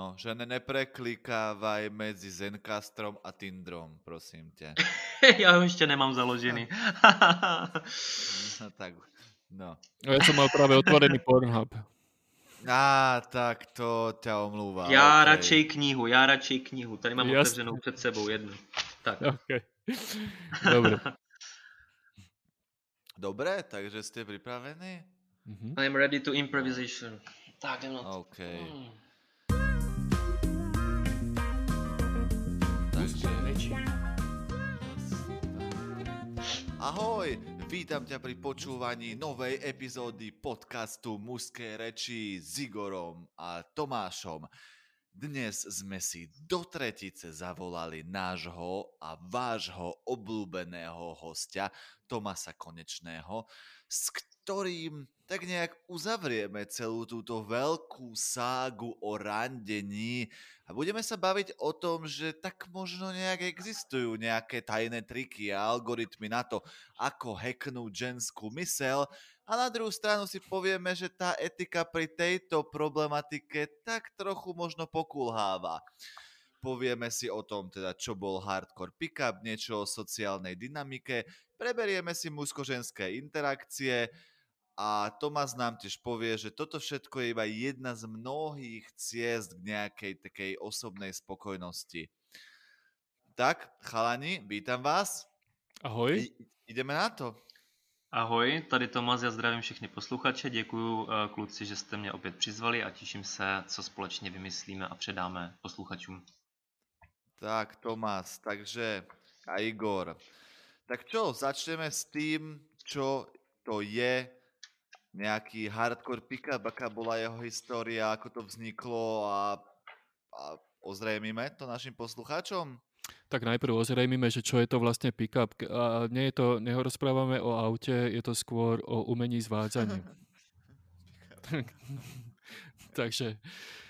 No, že ne, nepreklikávaj mezi Zencastrom a Tindrom, prosím tě. Já ho ještě nemám založený. no, tak, no. no. Já jsem mal právě otvorený Pornhub. A, tak to tě omlouvá. Já okay. radšej knihu, já radšej knihu. Tady mám Jasný. otevřenou před sebou jednu. Tak. Okay. Dobre. Dobré, takže jste připraveni? Mm-hmm. I'm ready to improvisation. Tak, jdem na to. OK. Hmm. Ahoj, vítam ťa pri počúvaní novej epizódy podcastu Mužské reči s Igorom a Tomášom. Dnes sme si do tretice zavolali nášho a vášho obľúbeného hostia Tomasa Konečného, s ktorým tak nejak uzavrieme celú túto veľkú ságu o randení a budeme sa baviť o tom, že tak možno nejak existujú nejaké tajné triky a algoritmy na to, ako hacknúť ženskú mysel a na druhú stranu si povieme, že tá etika pri tejto problematike tak trochu možno pokulháva. Povieme si o tom teda, čo bol hardcore pickup, niečo o sociálnej dynamike, preberieme si mužsko-ženské interakcie, a Tomás nám tiež povie, že toto všetko je iba jedna z mnohých ciest k nejakej takej osobnej spokojnosti. Tak, chalani, vítam vás. Ahoj. I, ideme na to. Ahoj, tady Tomas, já zdravím všechny posluchače, děkuji eh, kluci, že jste mě opět přizvali a těším se, co společně vymyslíme a předáme posluchačům. Tak, Tomás, takže a Igor. Tak čo, začneme s tým, čo to je nejaký hardcore pickup, aká bola jeho história, ako to vzniklo a, a ozrejmime to našim poslucháčom? Tak najprv ozrejmime, že čo je to vlastne pickup. A nie je to, nerozprávame o aute, je to skôr o umení zvádzaní. Takže...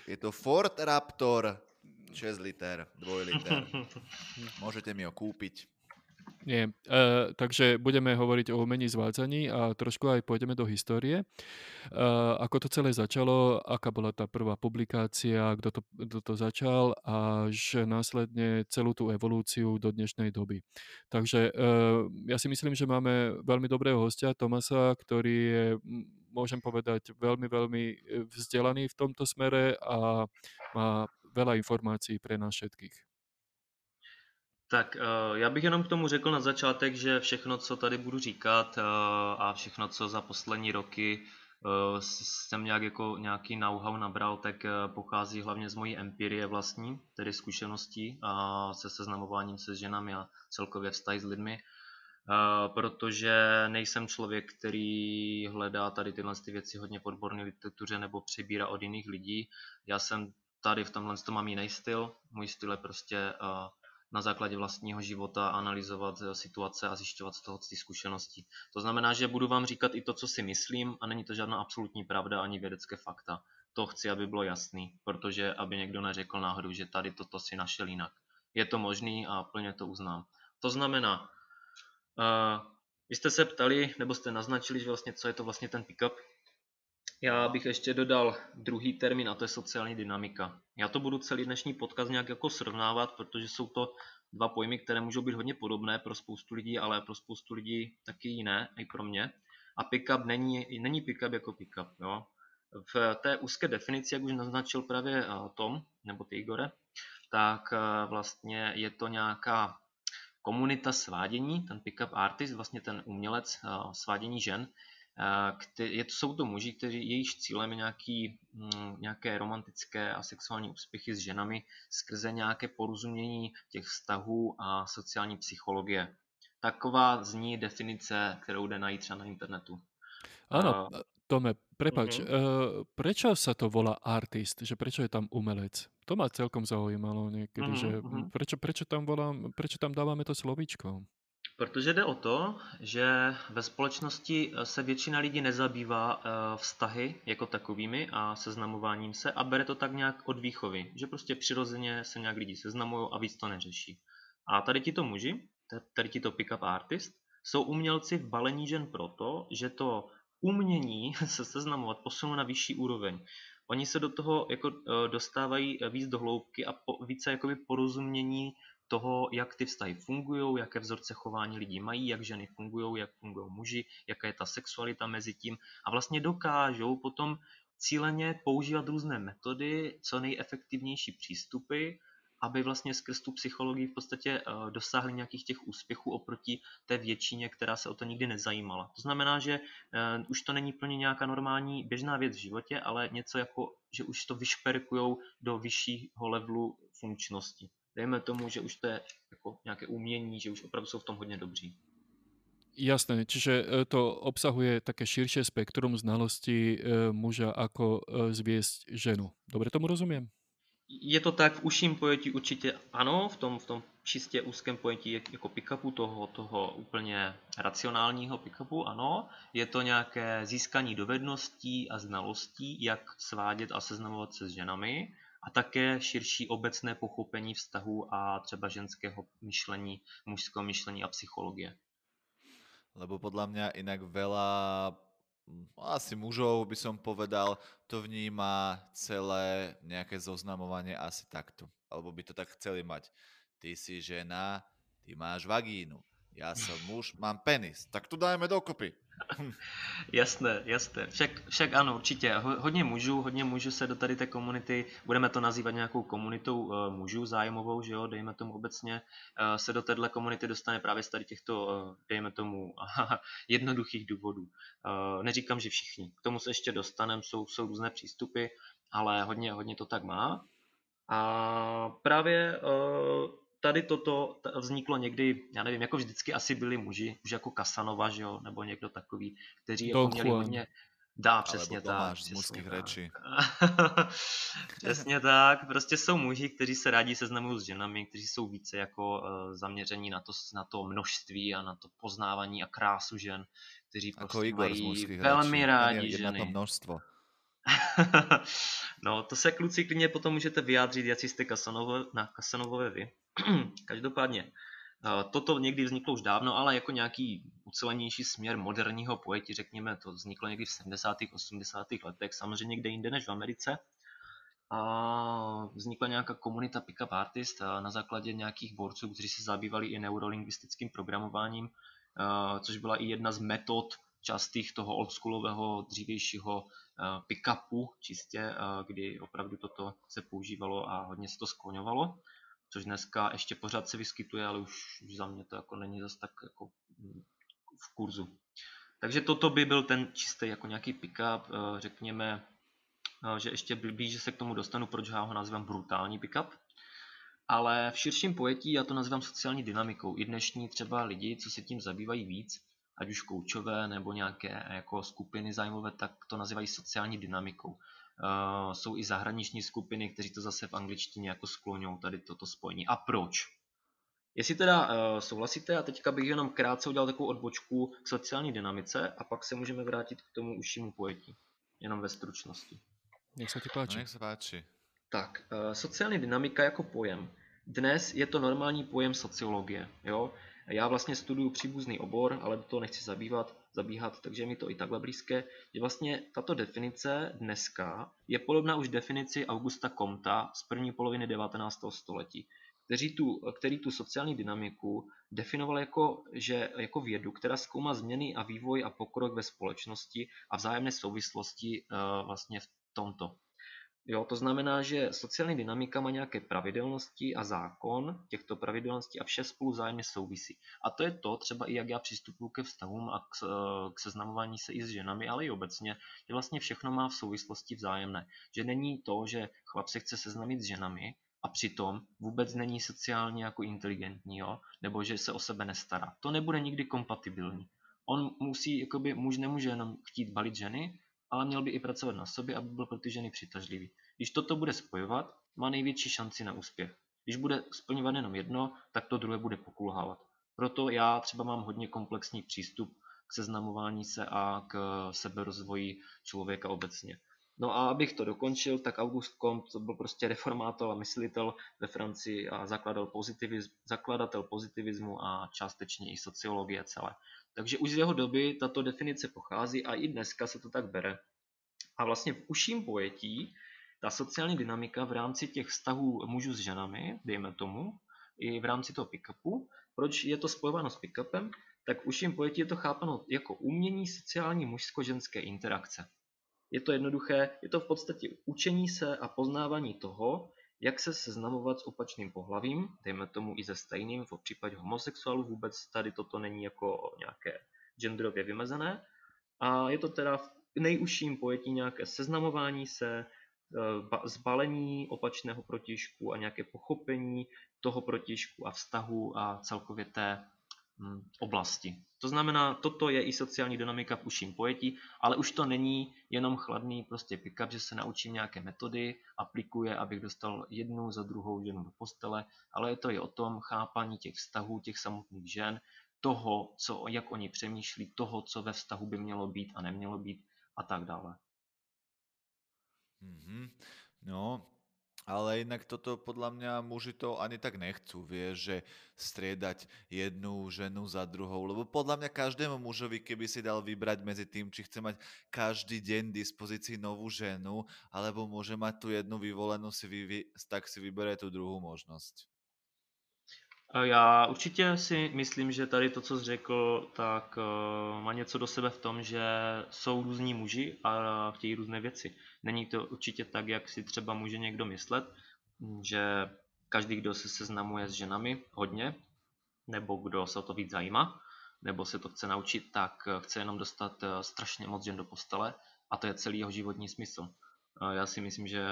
Je to Ford Raptor 6 liter, 2 liter. Môžete mi ho kúpiť. Nie. Uh, takže budeme hovoriť o umení zvádzaní a trošku aj pôjdeme do histórie. Uh, ako to celé začalo, aká bola tá prvá publikácia, kto to, kto to začal a že následne celú tú evolúciu do dnešnej doby. Takže uh, ja si myslím, že máme veľmi dobrého hostia, Tomasa, ktorý je, môžem povedať, veľmi, veľmi vzdelaný v tomto smere a má veľa informácií pre nás všetkých. Tak eh, já bych jenom k tomu řekl na začátek, že všechno, co tady budu říkat eh, a všechno, co za poslední roky eh, jsem nějak jako nějaký know-how nabral, tak pochází hlavně z mojí empirie vlastní, tedy zkušeností a se seznamováním se ženami a celkově vztahy s lidmi. Protože nejsem člověk, který hledá tady tyhle ty věci hodně v odborné literatuře nebo přebírá od jiných lidí. Já jsem tady v tomhle tom mám jiný styl. Můj styl je prostě na základě vlastního života analyzovat eh, situace a zjišťovat z toho ty zkušenosti. To znamená, že budu vám říkat i to, co si myslím a není to žádná absolutní pravda ani vědecké fakta. To chci, aby bylo jasný, protože aby někdo neřekl náhodou, že tady toto si našel jinak. Je to možný a plně to uznám. To znamená, uh, vy jste se ptali, nebo jste naznačili, že vlastně, co je to vlastně ten pickup. Já bych ještě dodal druhý termín a to je sociální dynamika. Já to budu celý dnešní podcast nějak jako srovnávat, protože jsou to dva pojmy, které můžou být hodně podobné pro spoustu lidí, ale pro spoustu lidí taky jiné, i pro mě. A pickup není, není pickup jako pickup. Jo? V té úzké definici, jak už naznačil právě eh, Tom, nebo ty Igore, tak eh, vlastně je to nějaká komunita svádění, ten pickup artist, vlastně ten umělec eh, svádění žen, je, jsou to muži, kteří jejich cílem je nějaký, mm, nějaké romantické a sexuální úspěchy s ženami skrze nějaké porozumění těch vztahů a sociální psychologie. Taková zní definice, kterou jde najít třeba na internetu. Ano, uh, Tome, prepač, uh-huh. uh, prečo sa to volá artist? Že prečo je tam umelec? To ma celkom zaujímalo niekedy, uh-huh, že. Prečo, prečo, tam volám, prečo tam dávame to slovíčko? Protože jde o to, že ve společnosti eh, se většina lidí nezabývá eh, vztahy jako takovými a seznamováním se a bere to tak nějak od výchovy, že prostě přirozeně se nějak lidi seznamují a víc to neřeší. A tady tito muži, tady tito pick-up artist, jsou umělci v balení žen proto, že to umění se seznamovat posunou na vyšší úroveň. Oni se do toho jako eh, dostávají víc do hloubky a po, více jakoby porozumění toho, jak ty vztahy fungují, jaké vzorce chování lidí mají, jak ženy fungují, jak fungují muži, jaká je ta sexualita mezi tím a vlastně dokážou potom cíleně používat různé metody, co nejefektivnější přístupy, aby vlastně skrz tu psychologii v podstatě uh, dosáhli nějakých těch úspěchů oproti té většině, která se o to nikdy nezajímala. To znamená, že uh, už to není plně nějaká normální běžná věc v životě, ale něco jako, že už to vyšperkujou do vyššího levelu funkčnosti. Dejme tomu, že už to je jako nějaké umění, že už opravdu jsou v tom hodně dobří. Jasné, čiže e, to obsahuje také širšie spektrum znalostí e, muža, ako e, zviesť ženu. Dobre tomu rozumiem? Je to tak v užším pojetí určitě ano, v tom, v tom čistě úzkém pojetí jako pick-upu, toho, toho úplně racionálního pick-upu, ano. Je to nějaké získání dovedností a znalostí, jak svádět a seznamovat se s ženami a také širší obecné pochopení vztahu a třeba ženského myšlení, mužského myšlení a psychologie. Lebo podľa mňa inak veľa hm, asi mužov by som povedal, to vníma celé nejaké zoznamovanie asi takto. Alebo by to tak chceli mať. Ty si žena, ty máš vagínu. Ja som muž, mám penis. Tak to dajme dokopy. jasné, jasné. Však, však ano, určitě. Hodně mužů, hodně mužů se do tady té komunity, budeme to nazývat nějakou komunitou uh, mužů zájmovou, že jo, dejme tomu obecně, uh, se do téhle komunity dostane právě z tady těchto, uh, dejme tomu, jednoduchých důvodů. Uh, neříkám, že všichni. K tomu se ještě dostaneme, jsou, jsou různé přístupy, ale hodně, hodně to tak má. A právě tady toto vzniklo někdy, já nevím, jako vždycky asi byli muži, už jako Kasanova, že jo, nebo někdo takový, kteří jako měli hodně, Dá, přesně tak. z mužských řečí. přesně tak. Prostě jsou muži, kteří se rádi seznamují s ženami, kteří jsou více jako uh, zaměření na to, na to množství a na to poznávání a krásu žen, kteří jako prostě Igor mají velmi řečí. rádi ženy. to množstvo. no, to se kluci klidně potom můžete vyjádřit, jak jste Kasanové, na Kasanovové vy. Každopádně, eh, toto někdy vzniklo už dávno, ale jako nějaký ucelenější směr moderního pojetí, řekněme, to vzniklo někdy v 70. 80. letech, samozřejmě někde jinde než v Americe. A vznikla nějaká komunita pick-up artist na základě nějakých borců, kteří se zabývali i neurolingvistickým programováním, eh, což byla i jedna z metod častých toho oldschoolového dřívějšího eh, pick-upu čistě, kdy opravdu toto se používalo a hodně se to skloňovalo což dneska ještě pořád se vyskytuje, ale už, už za mě to jako není zase tak jako mm, v kurzu. Takže toto by byl ten čistý jako nějaký pick-up, eh, řekněme, eh, že ještě blíže se k tomu dostanu, proč já ho nazývám brutální pick-up. Ale v širším pojetí já to nazývám sociální dynamikou. I dnešní třeba lidi, co se tím zabývají víc, ať už koučové nebo nějaké jako skupiny zájmové, tak to nazývají sociální dynamikou. Uh, jsou i zahraniční skupiny, kteří to zase v angličtině jako skloňují tady toto spojení. A proč? Jestli teda uh, souhlasíte, a teďka bych jenom krátce udělal takovou odbočku k sociální dynamice a pak se můžeme vrátit k tomu užšímu pojetí. Jenom ve stručnosti. Nech se ti páči. No, nech se páči. Tak, uh, sociální dynamika jako pojem. Dnes je to normální pojem sociologie. Jo? Já vlastně studuju příbuzný obor, ale do toho nechci zabývat, zabíhat, takže mi to i takhle blízké, že vlastně tato definice dneska je podobná už definici Augusta Comta z první poloviny 19. století, který tu, který tu sociální dynamiku definoval jako, že, jako vědu, která zkoumá změny a vývoj a pokrok ve společnosti a vzájemné souvislosti uh, vlastně v tomto. Jo, to znamená, že sociální dynamika má nějaké pravidelnosti a zákon těchto pravidelností a vše spolu vzájemně souvisí. A to je to třeba i jak já přistupuji ke vztahům a k, k seznamování se i s ženami, ale i obecně, že vlastně všechno má v souvislosti vzájemné. Že není to, že chlap se chce seznamit s ženami a přitom vůbec není sociálně jako inteligentní, jo? nebo že se o sebe nestará. To nebude nikdy kompatibilní. On musí, jakoby, muž nemůže jenom chtít balit ženy, ale měl by i pracovat na sobě, aby byl pro ty ženy přitažlivý. Když toto bude spojovat, má největší šanci na úspěch. Když bude splňovat jenom jedno, tak to druhé bude pokulhávat. Proto já třeba mám hodně komplexní přístup k seznamování se a k seberozvoji člověka obecně. No a abych to dokončil, tak August Comte to byl prostě reformátor a myslitel ve Francii a zakladatel, pozitivism, zakladatel pozitivismu a částečně i sociologie celé. Takže už z jeho doby tato definice pochází a i dneska se to tak bere. A vlastně v užším pojetí ta sociální dynamika v rámci těch vztahů mužů s ženami, dejme tomu, i v rámci toho pick-upu, proč je to spojováno s pick-upem, tak už jim pojetí je to chápano jako umění sociální mužsko-ženské interakce. Je to jednoduché, je to v podstatě učení se a poznávání toho, jak se seznamovat s opačným pohlavím, dejme tomu i se stejným, v případě homosexuálů vůbec tady toto není jako nějaké genderově vymezené. A je to teda v nejužším pojetí nějaké seznamování se, eh, zbalení opačného protižku a nějaké pochopení toho protižku a vztahu a celkově té oblasti. To znamená, toto je i sociální dynamika v užším pojetí, ale už to není jenom chladný prostě pick-up, že se naučím nějaké metody, aplikuje, abych dostal jednu za druhou ženu do postele, ale je to i o tom chápání těch vztahů, těch samotných žen, toho, co, jak oni přemýšlí, toho, co ve vztahu by mělo být a nemělo být a tak dále. Mm-hmm. No, ale inak toto podľa mňa muži to ani tak nechcú, vieš, že striedať jednu ženu za druhou, lebo podľa mňa každému mužovi, keby si dal vybrať medzi tým, či chce mať každý deň dispozícii novú ženu, alebo môže mať tu jednu vyvolenú, si vy, tak si vybere tu druhou možnosť. Já určitě si myslím, že tady to, co jsi řekl, tak uh, má něco do sebe v tom, že jsou různí muži a chtějí různé věci. Není to určitě tak, jak si třeba může někdo myslet, že každý, kdo se seznamuje s ženami hodně, nebo kdo se o to víc zajímá, nebo se to chce naučit, tak chce jenom dostat eh, strašně moc žen do postele a to je celý jeho životní smysl. Já si myslím, že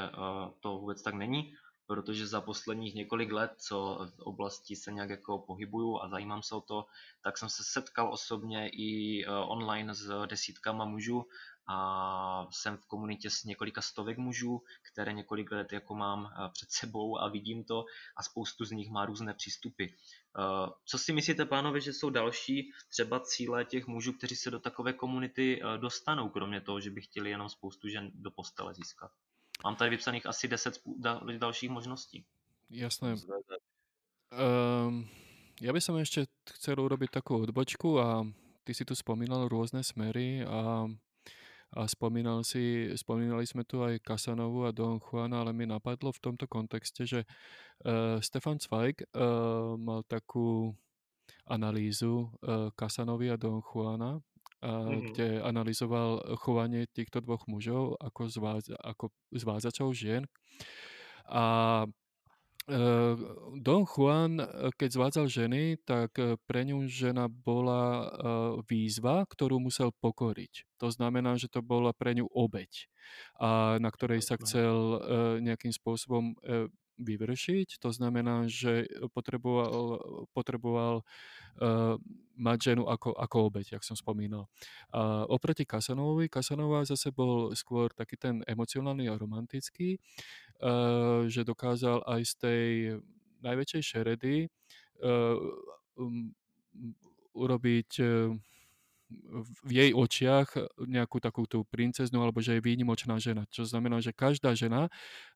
to vůbec tak není protože za posledních několik let, co v oblasti se nějak jako pohybuju a zajímám se o to, tak jsem se setkal osobně i eh, online s desítkama mužů a jsem v komunitě s několika stovek mužů, které několik let jako mám eh, před sebou a vidím to a spoustu z nich má různé přístupy. Eh, co si myslíte, pánové, že jsou další třeba cíle těch mužů, kteří se do takové komunity dostanou, kromě toho, že by chtěli jenom spoustu žen do postele získat? Mám tady vypsaných asi 10 dalších možností. Jasné. Um, ja by som ešte chcel urobiť takú odbočku a ty si tu spomínal rôzne smery a, a spomínal si, spomínali sme tu aj Kasanovu a Don Juana, ale mi napadlo v tomto kontexte, že uh, Stefan Zweig uh, mal takú analýzu uh, Kasanovi a Don Juana mm-hmm. kde analyzoval chovanie týchto dvoch mužov ako, zváza, ako zvázačov žien. A Don Juan, keď zvádzal ženy, tak pre ňu žena bola výzva, ktorú musel pokoriť. To znamená, že to bola pre ňu obeď, a na ktorej sa chcel nejakým spôsobom vyvršiť. To znamená, že potreboval, potreboval uh, mať ženu ako, ako obeď, jak som spomínal. A oproti Kasanovovi, Kasanova zase bol skôr taký ten emocionálny a romantický, uh, že dokázal aj z tej najväčšej šeredy uh, um, urobiť uh, v jej očiach nejakú takú tú princeznú alebo že je výnimočná žena. Čo znamená, že každá žena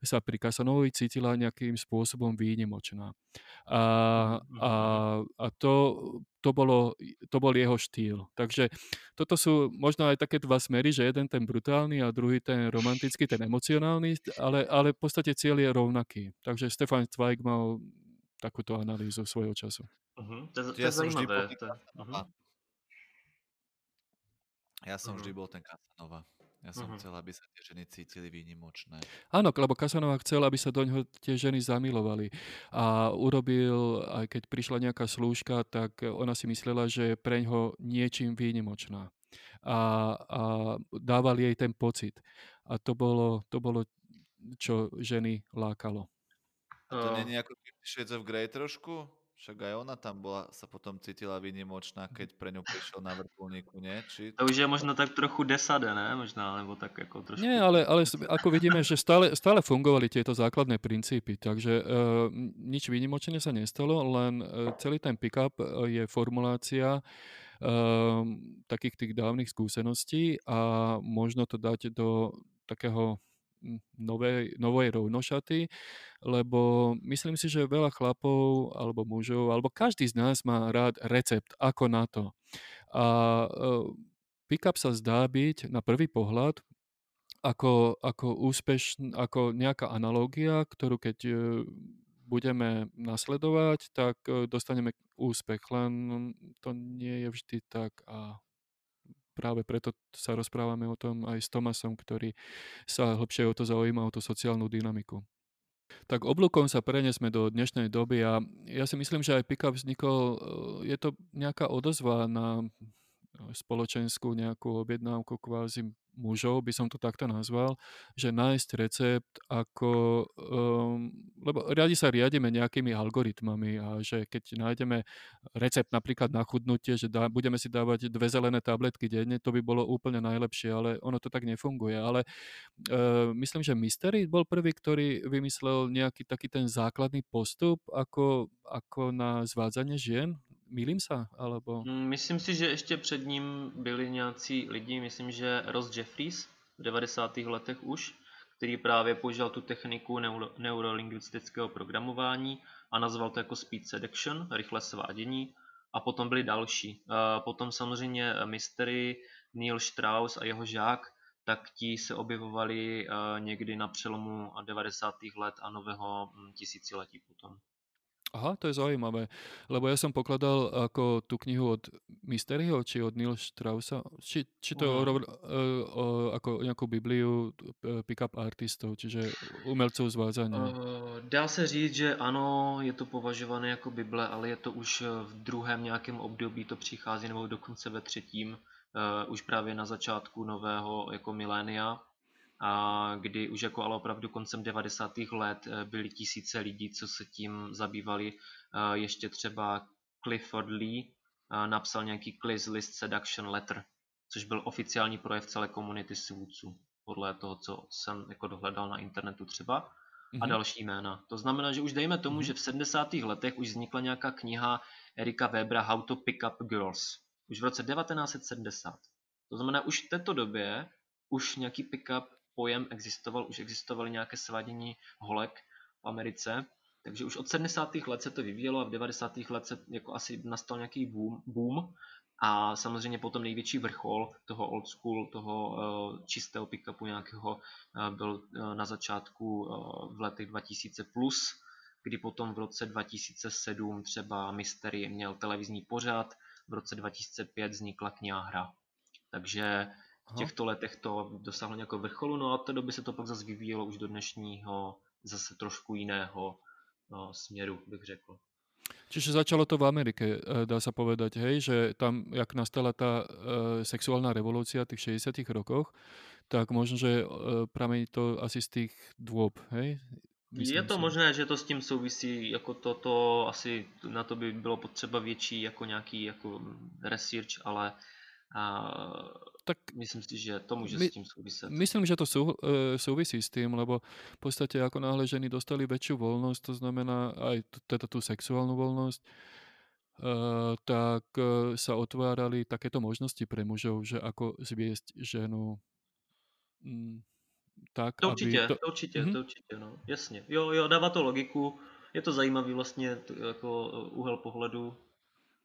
sa pri Kasanovi cítila nejakým spôsobom výnimočná. A, a, a to, to, bolo, to bol jeho štýl. Takže toto sú možno aj také dva smery, že jeden ten brutálny a druhý ten romantický, ten emocionálny, ale, ale v podstate cieľ je rovnaký. Takže Stefan Zweig mal takúto analýzu svojho času. Uh-huh. To, to, to je zajímavé. To, uh-huh. Ja som vždy bol ten Casanova. Ja som uh-huh. chcel, aby sa tie ženy cítili výnimočné. Áno, lebo Casanova chcel, aby sa do ňoho tie ženy zamilovali. A urobil, aj keď prišla nejaká slúžka, tak ona si myslela, že je pre ňoho niečím výnimočná. A, a dával jej ten pocit. A to bolo, to bolo čo ženy lákalo. A to nie je ako Shades of Grey trošku? Však aj ona tam bola, sa potom cítila výnimočná, keď pre ňu prišiel na vrtulníku, nie? Či... To už je možno tak trochu desadé, ne? Možná, nebo tak ako trošku... Nie, ale, ale ako vidíme, že stále, stále fungovali tieto základné princípy, takže uh, nič výnimočné sa nestalo, len uh, celý ten pick-up uh, je formulácia uh, takých tých dávnych skúseností a možno to dať do takého novej, novej rovnošaty, lebo myslím si, že veľa chlapov alebo mužov, alebo každý z nás má rád recept, ako na to. A uh, pick-up sa zdá byť na prvý pohľad ako, ako úspešn, ako nejaká analógia, ktorú keď e, budeme nasledovať, tak e, dostaneme úspech. Len to nie je vždy tak a práve preto sa rozprávame o tom aj s Tomasom, ktorý sa hlbšie o to zaujíma, o tú sociálnu dynamiku. Tak oblúkom sa prenesme do dnešnej doby a ja si myslím, že aj pickup vznikol, e, je to nejaká odozva na spoločenskú nejakú objednávku kvázi mužov, by som to takto nazval, že nájsť recept ako, um, lebo riadi sa riadime nejakými algoritmami a že keď nájdeme recept napríklad na chudnutie, že dá, budeme si dávať dve zelené tabletky denne, to by bolo úplne najlepšie, ale ono to tak nefunguje. Ale uh, myslím, že Mystery bol prvý, ktorý vymyslel nejaký taký ten základný postup ako, ako na zvádzanie žien Mýlím se? Alebo... Mm, myslím si, že ještě před ním byli nějací lidi, myslím, že Ross Jeffries v 90. letech už, který právě použil tu techniku neuro, neurolingvistického programování a nazval to jako speed seduction, rychlé svádění. A potom byli další. Potom samozřejmě Mystery, Neil Strauss a jeho žák, tak ti se objevovali někdy na přelomu 90. let a nového hm, tisíciletí potom. Aha, to je zaujímavé, lebo ja som pokladal ako tú knihu od Mysteryho, či od Neil Straussa, či, či to uh, uh, ako nejakú Bibliu uh, pick-up artistov, čiže umelcov zvádzania. Uh, dá se říct, že ano, je to považované jako Bible, ale je to už v druhém nějakém období, to přichází, nebo dokonce ve třetím, uh, už právě na začátku nového jako milénia, a kdy už jako ale opravdu koncem 90. let eh, byly tisíce lidí, co se tím zabývali. Eh, ještě třeba Clifford Lee eh, napsal nějaký Cliss List Seduction Letter, což byl oficiální projev celé komunity svůdců, podle toho, co jsem jako dohledal na internetu třeba a mm-hmm. další jména. To znamená, že už dejme tomu, mm-hmm. že v 70. letech už vznikla nějaká kniha Erika Webera How to Pick Up Girls. Už v roce 1970. To znamená, už v této době už nějaký pick-up pojem existoval, už existovaly nějaké svadění holek v Americe, takže už od 70. let se to vyvíjelo a v 90. let se jako asi nastal nějaký boom, boom a samozřejmě potom největší vrchol toho old school, toho uh, čistého pick-upu nějakého uh, byl uh, na začátku v letech 2000+, plus, kdy potom v roce 2007 třeba Mystery měl televizní pořad, v roce 2005 vznikla kniha hra. Takže v těchto letech to dosáhlo nějakého vrcholu, no a od té doby se to pak zase vyvíjelo už do dnešního zase trošku jiného no, směru, bych řekl. Čiže začalo to v Amerike, eh, dá se povedať, hej, že tam, jak nastala ta uh, sexuálna revolúcia v těch 60 rokoch, tak možno, že uh, pramení to asi z těch dôb, hej? Myslím je to si. možné, že to s tím souvisí, jako to, to asi na to by bylo potřeba větší jako nějaký jako research, ale a tak myslím si, že to může my, s tím souviset. Myslím, že to sú, uh, souvisí s tým, lebo v podstate ako náhle ženy dostali väčšiu voľnosť, to znamená aj teda tú sexuálnu voľnosť, uh, tak uh, sa otvárali takéto možnosti pre mužov, že ako zviesť ženu mm, tak, to určitě, aby to... to určitě, mm-hmm. to určitě, no, jasně. Jo, jo, dává to logiku, je to zajímavý vlastně jako úhel pohledu,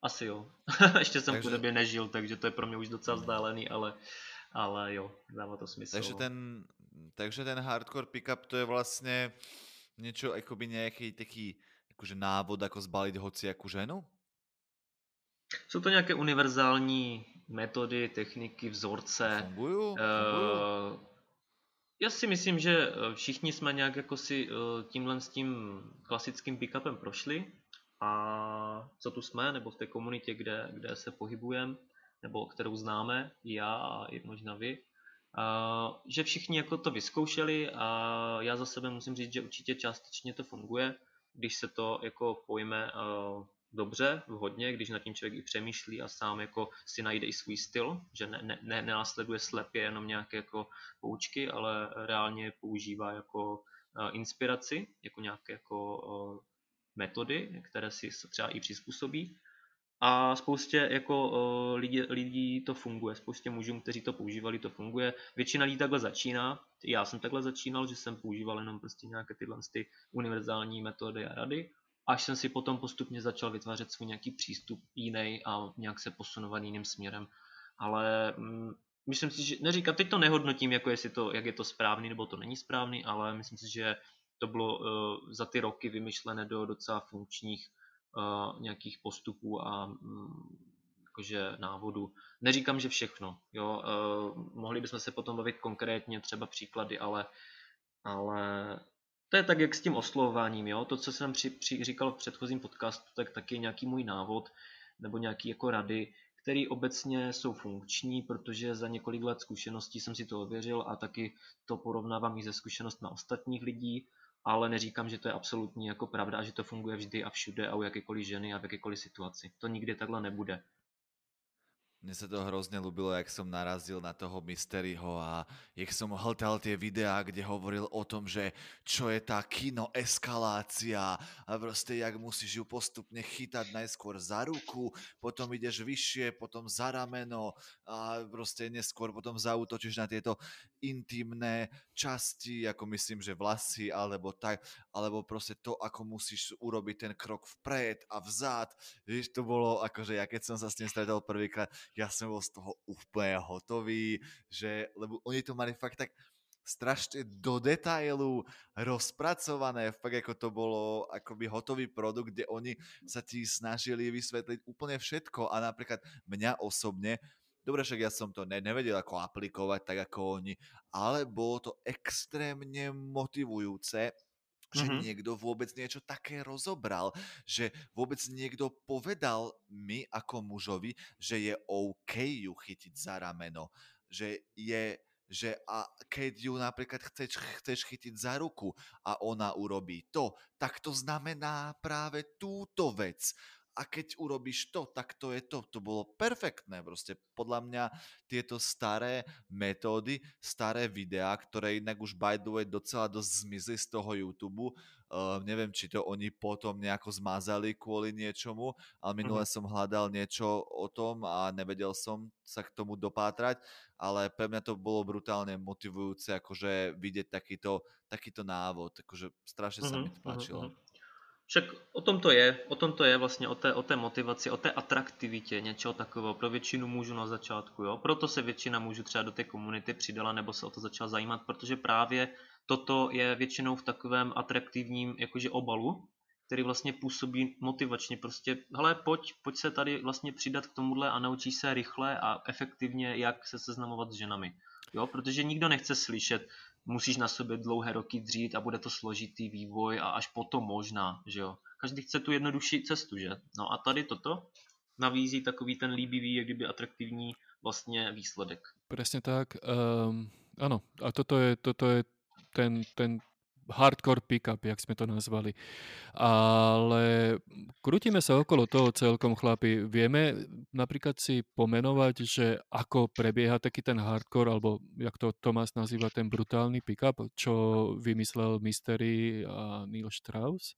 asi jo. Ještě jsem takže... v době nežil, takže to je pro mě už docela vzdálený, ale, ale jo, dává to smysl. Takže no. ten, takže ten hardcore pickup to je vlastně něco jakoby nějaký taký jakože návod, jako zbalit hociakú ženu? Jsou to nějaké univerzální metody, techniky, vzorce. Fungují? Uh, já si myslím, že eh, všichni jsme nějak jako si uh, tímhle s tím klasickým pickupem prošli a co tu jsme, nebo v té komunitě, kde, kde se pohybujeme, nebo kterou známe, i já a i možná vy, a, že všichni jako to vyzkoušeli a já za sebe musím říct, že určitě částečně to funguje, když se to jako pojme uh, dobře, vhodně, když nad tím člověk i přemýšlí a sám jako si najde i svůj styl, že ne, ne, ne, nenásleduje slepě jenom nějaké jako poučky, ale reálně používá jako inspiraci, jako nějaké jako metody, které si třeba i přizpůsobí. A spoustě jako uh, lidí, lidí to funguje, spoustě mužů, kteří to používali, to funguje. Většina lidí takhle začíná. Já jsem takhle začínal, že jsem používal jenom prostě nějaké tyhle ty univerzální metody a rady. Až jsem si potom postupně začal vytvářet svůj nějaký přístup jiný a nějak se posunovat jiným směrem. Ale mm, myslím si, že neříkám, teď to nehodnotím, jako jestli to, jak je to správný nebo to není správný, ale myslím si, že to bylo uh, za ty roky vymyšlené do docela funkčních uh, nějakých postupů a um, jakože návodu. Neříkám, že všechno, jo, uh, mohli bychom se potom bavit konkrétně třeba příklady, ale, ale to je tak, jak s tím oslovováním, jo, to, co jsem při, při, říkal v předchozím podcastu, tak taky nějaký můj návod nebo nějaký jako rady, které obecně jsou funkční, protože za několik let zkušeností jsem si to ověřil a taky to porovnávám i ze zkušenostmi ostatních lidí, ale neříkám, že to je absolutní jako pravda a že to funguje vždy a všude a u jakékoliv ženy a v jakékoliv situaci. To nikdy takhle nebude. Mne sa to hrozne ľúbilo, jak som narazil na toho Mysteryho a jak som hltal tie videá, kde hovoril o tom, že čo je tá kinoeskalácia a proste jak musíš ju postupne chytať najskôr za ruku, potom ideš vyššie, potom za rameno a proste neskôr potom zautočíš na tieto intimné časti, ako myslím, že vlasy alebo tak, alebo proste to, ako musíš urobiť ten krok vpred a vzad. Víš, to bolo akože ja keď som sa s tým stretol prvýkrát, ja som bol z toho úplne hotový, že, lebo oni to mali fakt tak strašne do detailu rozpracované, fakt ako to bolo akoby hotový produkt, kde oni sa ti snažili vysvetliť úplne všetko a napríklad mňa osobne Dobre, však ja som to ne, nevedel ako aplikovať tak ako oni, ale bolo to extrémne motivujúce že mm-hmm. niekto vôbec niečo také rozobral, že vôbec niekto povedal mi ako mužovi, že je OK ju chytiť za rameno, že je že a keď ju napríklad chceš, chceš chytiť za ruku a ona urobí to, tak to znamená práve túto vec a keď urobíš to, tak to je to. To bolo perfektné. Proste podľa mňa tieto staré metódy, staré videá, ktoré inak už by the way docela dosť zmizli z toho YouTube, uh, neviem, či to oni potom nejako zmazali kvôli niečomu, ale minule mm-hmm. som hľadal niečo o tom a nevedel som sa k tomu dopátrať, ale pre mňa to bolo brutálne motivujúce, akože vidieť takýto, takýto návod, akože strašne mm-hmm. sa mi to páčilo. Mm-hmm. Však o tom to je, o tom to je vlastně, o té, o té motivaci, o té atraktivitě něčeho takového pro většinu mužů na začátku, jo. Proto se většina mužů třeba do té komunity přidala nebo se o to začala zajímat, protože právě toto je většinou v takovém atraktivním jakože obalu, který vlastně působí motivačně. Prostě, hele, pojď, pojď se tady vlastně přidat k tomuhle a naučíš se rychle a efektivně, jak se seznamovat s ženami. Jo, protože nikdo nechce slyšet, musíš na sobě dlouhé roky dřít a bude to složitý vývoj a až potom možná, že jo. Každý chce tu jednodušší cestu, že? No a tady toto navízí takový ten líbivý, jak kdyby atraktivní vlastně výsledek. Presne tak. Um, áno, a toto je, toto je ten, ten hardcore pickup, jak sme to nazvali. Ale krútime sa okolo toho celkom, chlapi. Vieme napríklad si pomenovať, že ako prebieha taký ten hardcore, alebo jak to Tomás nazýva, ten brutálny pickup, čo vymyslel Mystery a Neil Strauss?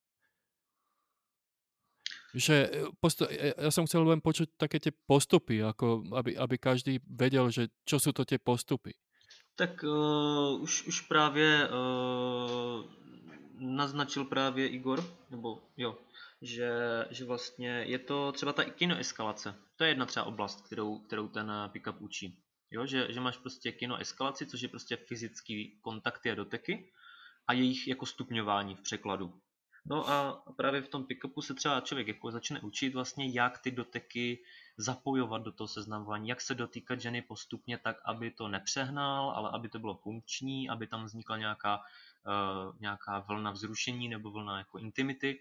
Že e, posto- e, ja som chcel len počuť také tie postupy, ako aby, aby každý vedel, že čo sú to tie postupy. Tak uh, už, už právě uh, naznačil právě Igor, nebo jo, že, že vlastně je to třeba ta kinoeskalace. To je jedna třeba oblast, kterou, kterou ten pickup učí. Jo, že, že máš prostě kinoeskalaci, což je prostě fyzický kontakty a doteky a jejich jako stupňování v překladu. No a právě v tom pickupu se třeba člověk jako začne učit vlastně, jak ty doteky zapojovat do toho seznamování, jak se dotýkat ženy postupně tak, aby to nepřehnal, ale aby to bylo funkční, aby tam vznikla nějaká, uh, nějaká vlna vzrušení nebo vlna jako intimity.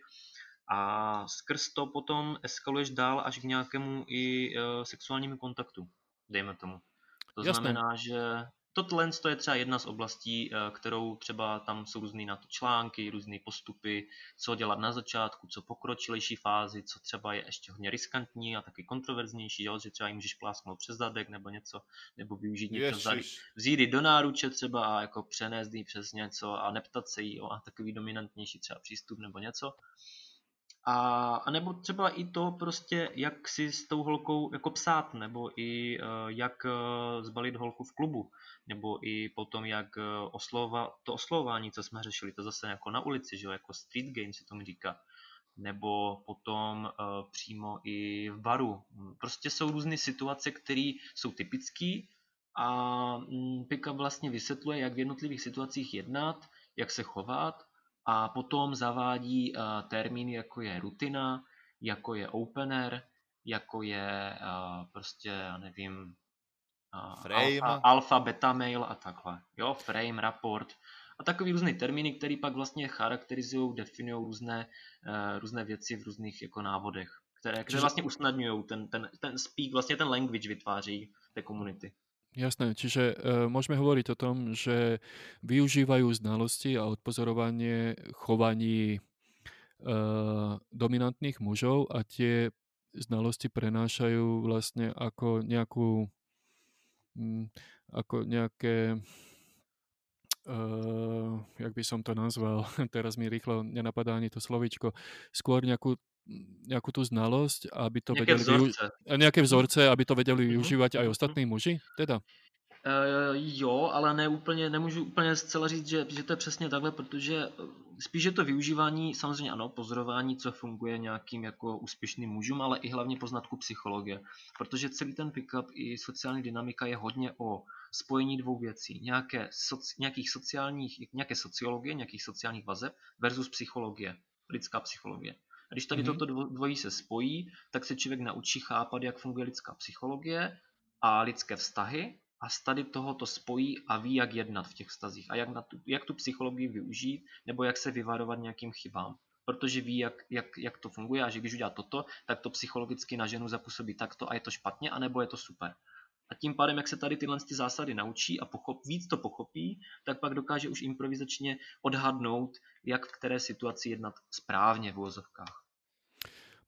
A skrz to potom eskaluješ dál až k nějakému i uh, sexuálnímu kontaktu, dejme tomu. To Jasné. znamená, že Tohle je třeba jedna z oblastí, eh, kterou třeba tam jsou různé na to články, různé postupy, co dělat na začátku, co pokročilejší fázi, co třeba je ještě hodně riskantní a taky kontroverznější, jo? že třeba jim můžeš plásknout přes zadek nebo něco, nebo využít něco za, vzít do náruče třeba a jako přenést přes něco a neptat se jí jo? a takový dominantnější třeba přístup nebo něco. A, a nebo třeba i to prostě, jak si s tou holkou jako psát, nebo i uh, jak uh, zbalit holku v klubu, nebo i potom jak uh, oslova, to oslovování, co jsme řešili, to zase jako na ulici, že jo, jako street game se tomu říká, nebo potom uh, přímo i v baru. Prostě jsou různé situace, které jsou typické a mm, Pickup vlastně vysvětluje, jak v jednotlivých situacích jednat, jak se chovat a potom zavádí uh, termíny, jako je rutina, jako je opener, jako je uh, prostě, já nevím, uh, frame. Alpha, alpha, beta mail a takhle. Jo, frame, rapport a takový různé termíny, které pak vlastně charakterizují, definují různé, různé věci v různých jako návodech, které, které vlastně usnadňují ten, ten, ten speak, vlastně ten language vytváří té komunity. Jasné, čiže uh, môžeme hovoriť o tom, že využívajú znalosti a odpozorovanie chovaní uh, dominantných mužov a tie znalosti prenášajú vlastne ako nejakú um, ako nejaké uh, jak by som to nazval, teraz mi rýchlo nenapadá ani to slovičko, skôr nejakú nejakú tú znalosť, aby to nejaké vedeli vzorce. Využ- nejaké vzorce, aby to vedeli mm-hmm. využívať aj ostatní muži, teda? Uh, jo, ale ne úplně, nemůžu úplně zcela říct, že, že to je přesně takhle, protože spíš je to využívání, samozřejmě ano, pozorování, co funguje nějakým jako úspěšným mužům, ale i hlavně poznatku psychologie. Protože celý ten pickup i sociální dynamika je hodně o spojení dvou věcí. Nějaké soci, nějakých sociálních, nějaké sociologie, nějakých sociálních vazeb versus psychologie, lidská psychologie. A když tady mm-hmm. toto dvojí se spojí, tak se člověk naučí chápat, jak funguje lidská psychologie a lidské vztahy a z tady tohoto spojí a ví, jak jednat v těch vztazích a jak, na tu, jak tu psychologii využít nebo jak se vyvarovat nějakým chybám. Protože ví, jak, jak, jak to funguje a že když udělá toto, tak to psychologicky na ženu zapůsobí takto a je to špatně, anebo je to super. A tím pádem, jak se tady tyhle ty zásady naučí a pochop, víc to pochopí, tak pak dokáže už improvizačně odhadnout, jak v které situaci jednat správně v úvozovkách.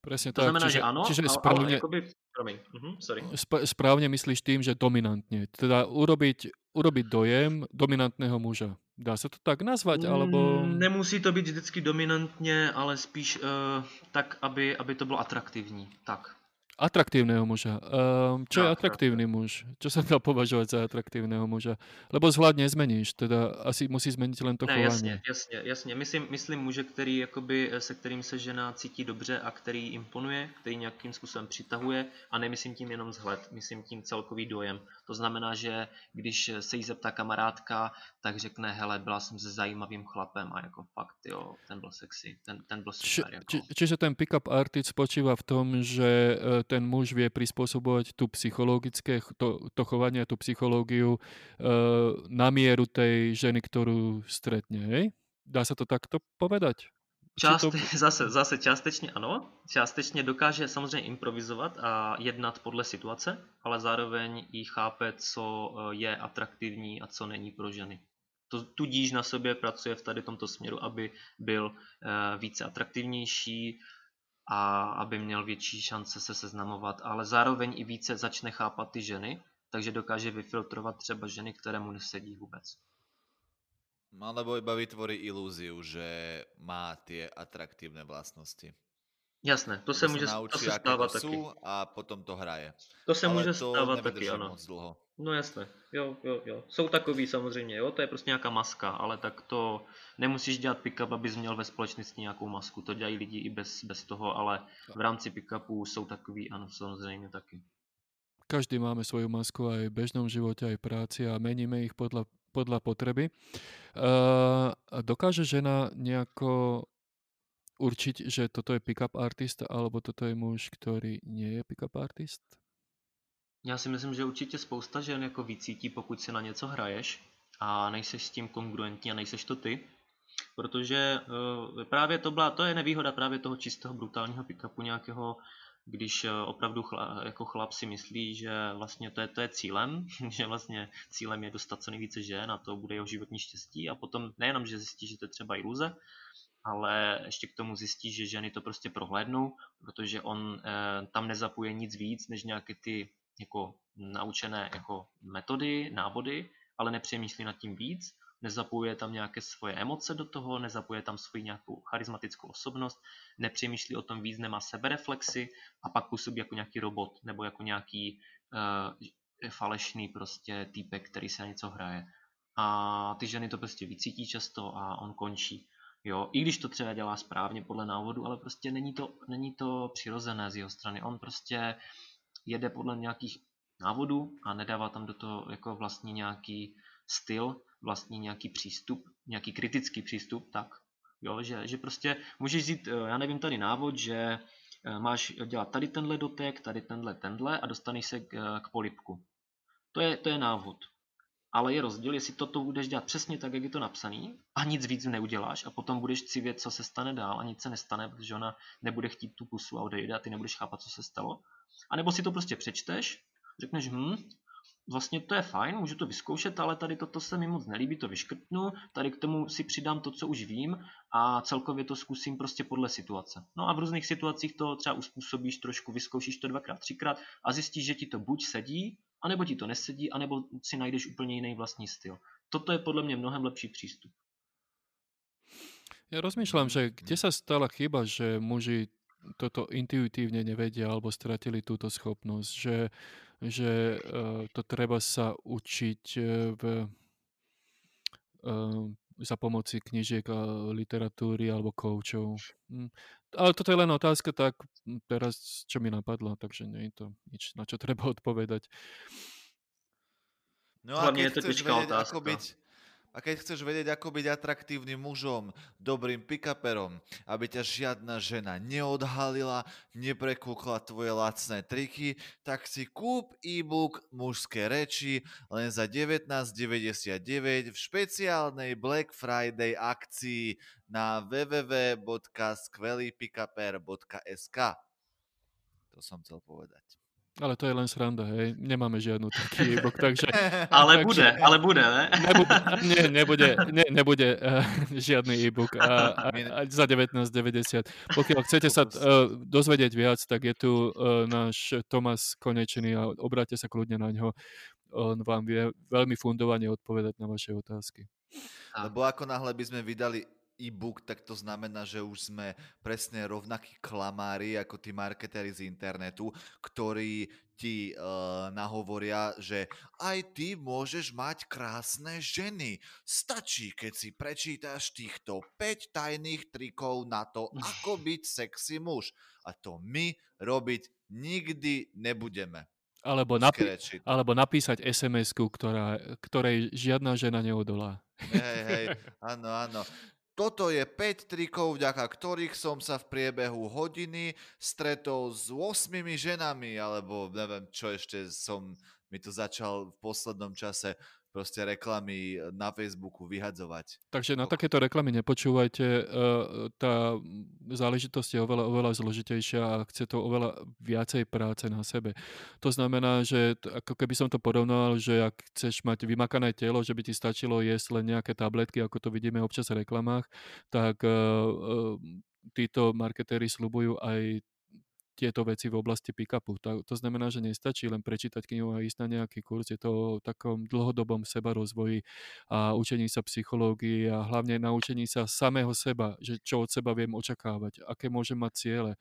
Presne to tak. znamená, čiže, že áno, čiže ale, správne, ale akoby, promiň, uh-huh, sorry. Sp- správne myslíš tým, že dominantne. Teda urobiť, urobiť dojem dominantného muža. Dá se to tak nazvat, alebo... Mm, nemusí to být vždycky dominantně, ale spíš uh, tak, aby, aby to bylo atraktivní. Tak. Atraktívneho muža. Um, čo je atraktívny muž? Čo sa dá považovať za atraktívneho muža? Lebo vzhľad nezmeníš, teda asi musí zmeniť len to ne, chování. Jasně, jasně, jasně. Myslím, myslím muže, který, jakoby, se kterým se žena cítí dobře a který imponuje, který nějakým způsobem přitahuje a nemyslím tím jenom vzhled, myslím tím celkový dojem. To znamená, že když se jí zeptá kamarádka, tak řekne, hele, byla jsem se zajímavým chlapem a jako fakt, jo, ten byl sexy, ten, ten byl super. Či, jako. či, čiže ten pick-up artist spočíva v tom, že e, ten muž vie prispôsobovať tú psychologické, to, to chovanie, tú psychológiu uh, na mieru tej ženy, ktorú stretne, hej? Dá sa to takto povedať? Část, to... zase, zase částečně ano, částečně dokáže samozřejmě improvizovat a jednat podle situace, ale zároveň i chápe, co eh, je atraktivní a co není pro ženy. To, tudíž na sobě pracuje v tady tomto směru, aby byl uh, více atraktivnější, a aby měl větší šance se seznamovat, ale zároveň i více začne chápat ty ženy, takže dokáže vyfiltrovat třeba ženy, které mu nesedí vůbec. Alebo iba vytvorí ilúziu, že má tie atraktívne vlastnosti. Jasné, to se může naučí, to se stává taky. A potom to hraje. To se Ale může stávat taky, ano. Moc dlho. No jasné, jo, jo, jo. Jsou takový samozřejmě, jo, to je prostě nějaká maska, ale tak to nemusíš dělat pick-up, abys měl ve společnosti nějakou masku. To dělají lidi i bez, bez toho, ale v rámci pick-upů jsou takový, ano, samozřejmě taky. Každý máme svoju masku aj v bežnom živote, aj v práci a meníme ich podľa, podľa potreby. Uh, dokáže žena nejako určiť, že toto je pick-up artist, alebo toto je muž, ktorý nie je pick-up artist? Já si myslím, že určitě spousta žen jako vycítí, pokud se na něco hraješ a nejseš s tím kongruentní a nejseš to ty. Protože uh, právě to byla, to je nevýhoda právě toho čistého brutálního pick-upu nějakého, když uh, opravdu chla, jako chlap si myslí, že vlastně to je, to je cílem, že vlastně cílem je dostat co nejvíce žen a to bude jeho životní štěstí a potom nejenom, že zjistí, že to je třeba iluze, ale ještě k tomu zjistí, že ženy to prostě prohlédnou, protože on eh, tam nezapuje nic víc, než nějaké ty jako naučené jako metody, návody, ale nepřemýšlí nad tím víc, nezapojuje tam nějaké svoje emoce do toho, nezapojuje tam svoji nějakou charismatickou osobnost, nepřemýšlí o tom víc, nemá sebereflexy a pak působí jako nějaký robot nebo jako nějaký uh, falešný prostě týpek, který se na něco hraje. A ty ženy to prostě vycítí často a on končí. Jo, i když to třeba dělá správně podle návodu, ale prostě není to, není to přirozené z jeho strany. On prostě jede podle nějakých návodu a nedává tam do toho jako vlastní nějaký styl, vlastní nějaký přístup, nějaký kritický přístup, tak jo, že, že prostě můžeš vzít, eh, já nevím, tady návod, že eh, máš dělat tady tenhle dotek, tady tenhle, tenhle a dostaneš se k, eh, k polipku. To je, to je návod. Ale je rozdíl, jestli toto budeš dělat přesně tak, jak je to napsaný a nic víc neuděláš a potom budeš civět, co se stane dál a nic se nestane, protože ona nebude chtít tu pusu a odejde a ty nebudeš chápat, co se stalo. A nebo si to prostě přečteš, řekneš, hm, vlastně to je fajn, můžu to vyzkoušet, ale tady toto se mi moc nelíbí, to vyškrtnu, tady k tomu si přidám to, co už vím a celkově to zkusím prostě podle situace. No a v různých situacích to třeba uspůsobíš trošku, vyzkoušíš to dvakrát, třikrát a zjistíš, že ti to buď sedí, anebo ti to nesedí, anebo si najdeš úplně jiný vlastní styl. Toto je podle mě mnohem lepší přístup. Ja rozmýšľam, že kde sa stala chyba, že muži toto intuitívne nevedia alebo stratili túto schopnosť, že, že uh, to treba sa učiť uh, v, uh, za pomoci knižiek a literatúry alebo koučov. Hm. Ale toto je len otázka, tak teraz čo mi napadlo, takže nie je to nič, na čo treba odpovedať. No a keď chceš vedieť, otázka. ako byť, a keď chceš vedieť, ako byť atraktívnym mužom, dobrým pick-uperom, aby ťa žiadna žena neodhalila, neprekúkla tvoje lacné triky, tak si kúp e-book Mužské reči len za 19,99 v špeciálnej Black Friday akcii na www.skvelýpickuper.sk To som chcel povedať. Ale to je len sranda, hej. Nemáme žiadnu taký e-book, takže... ale takže, bude, ale bude, ne? Nebude, nie, nebude, ne, nebude uh, žiadny e-book a, a, a za 19,90. Pokiaľ chcete sa uh, dozvedieť viac, tak je tu uh, náš Tomas Konečný a obráte sa kľudne na ňo. On vám vie veľmi fundovane odpovedať na vaše otázky. Lebo ako náhle by sme vydali e-book, tak to znamená, že už sme presne rovnakí klamári ako tí marketéri z internetu, ktorí ti uh, nahovoria, že aj ty môžeš mať krásne ženy. Stačí, keď si prečítaš týchto 5 tajných trikov na to, ako byť sexy muž. A to my robiť nikdy nebudeme. Alebo, napi- alebo napísať SMS-ku, ktorá, ktorej žiadna žena neodolá. Hej, hej, áno, áno. Toto je 5 trikov, vďaka ktorých som sa v priebehu hodiny stretol s 8 ženami, alebo neviem, čo ešte som mi to začal v poslednom čase proste reklamy na Facebooku vyhadzovať. Takže na takéto reklamy nepočúvajte. E, tá záležitosť je oveľa, oveľa zložitejšia a chce to oveľa viacej práce na sebe. To znamená, že ako keby som to porovnal, že ak chceš mať vymakané telo, že by ti stačilo jesť len nejaké tabletky, ako to vidíme občas v reklamách, tak e, e, títo marketéri slubujú aj tieto veci v oblasti pick-upu. To, to znamená, že nestačí len prečítať knihu a ísť na nejaký kurz, je to o takom dlhodobom seba rozvoji a učení sa psychológii a hlavne naučení sa samého seba, že čo od seba viem očakávať, aké môžem mať ciele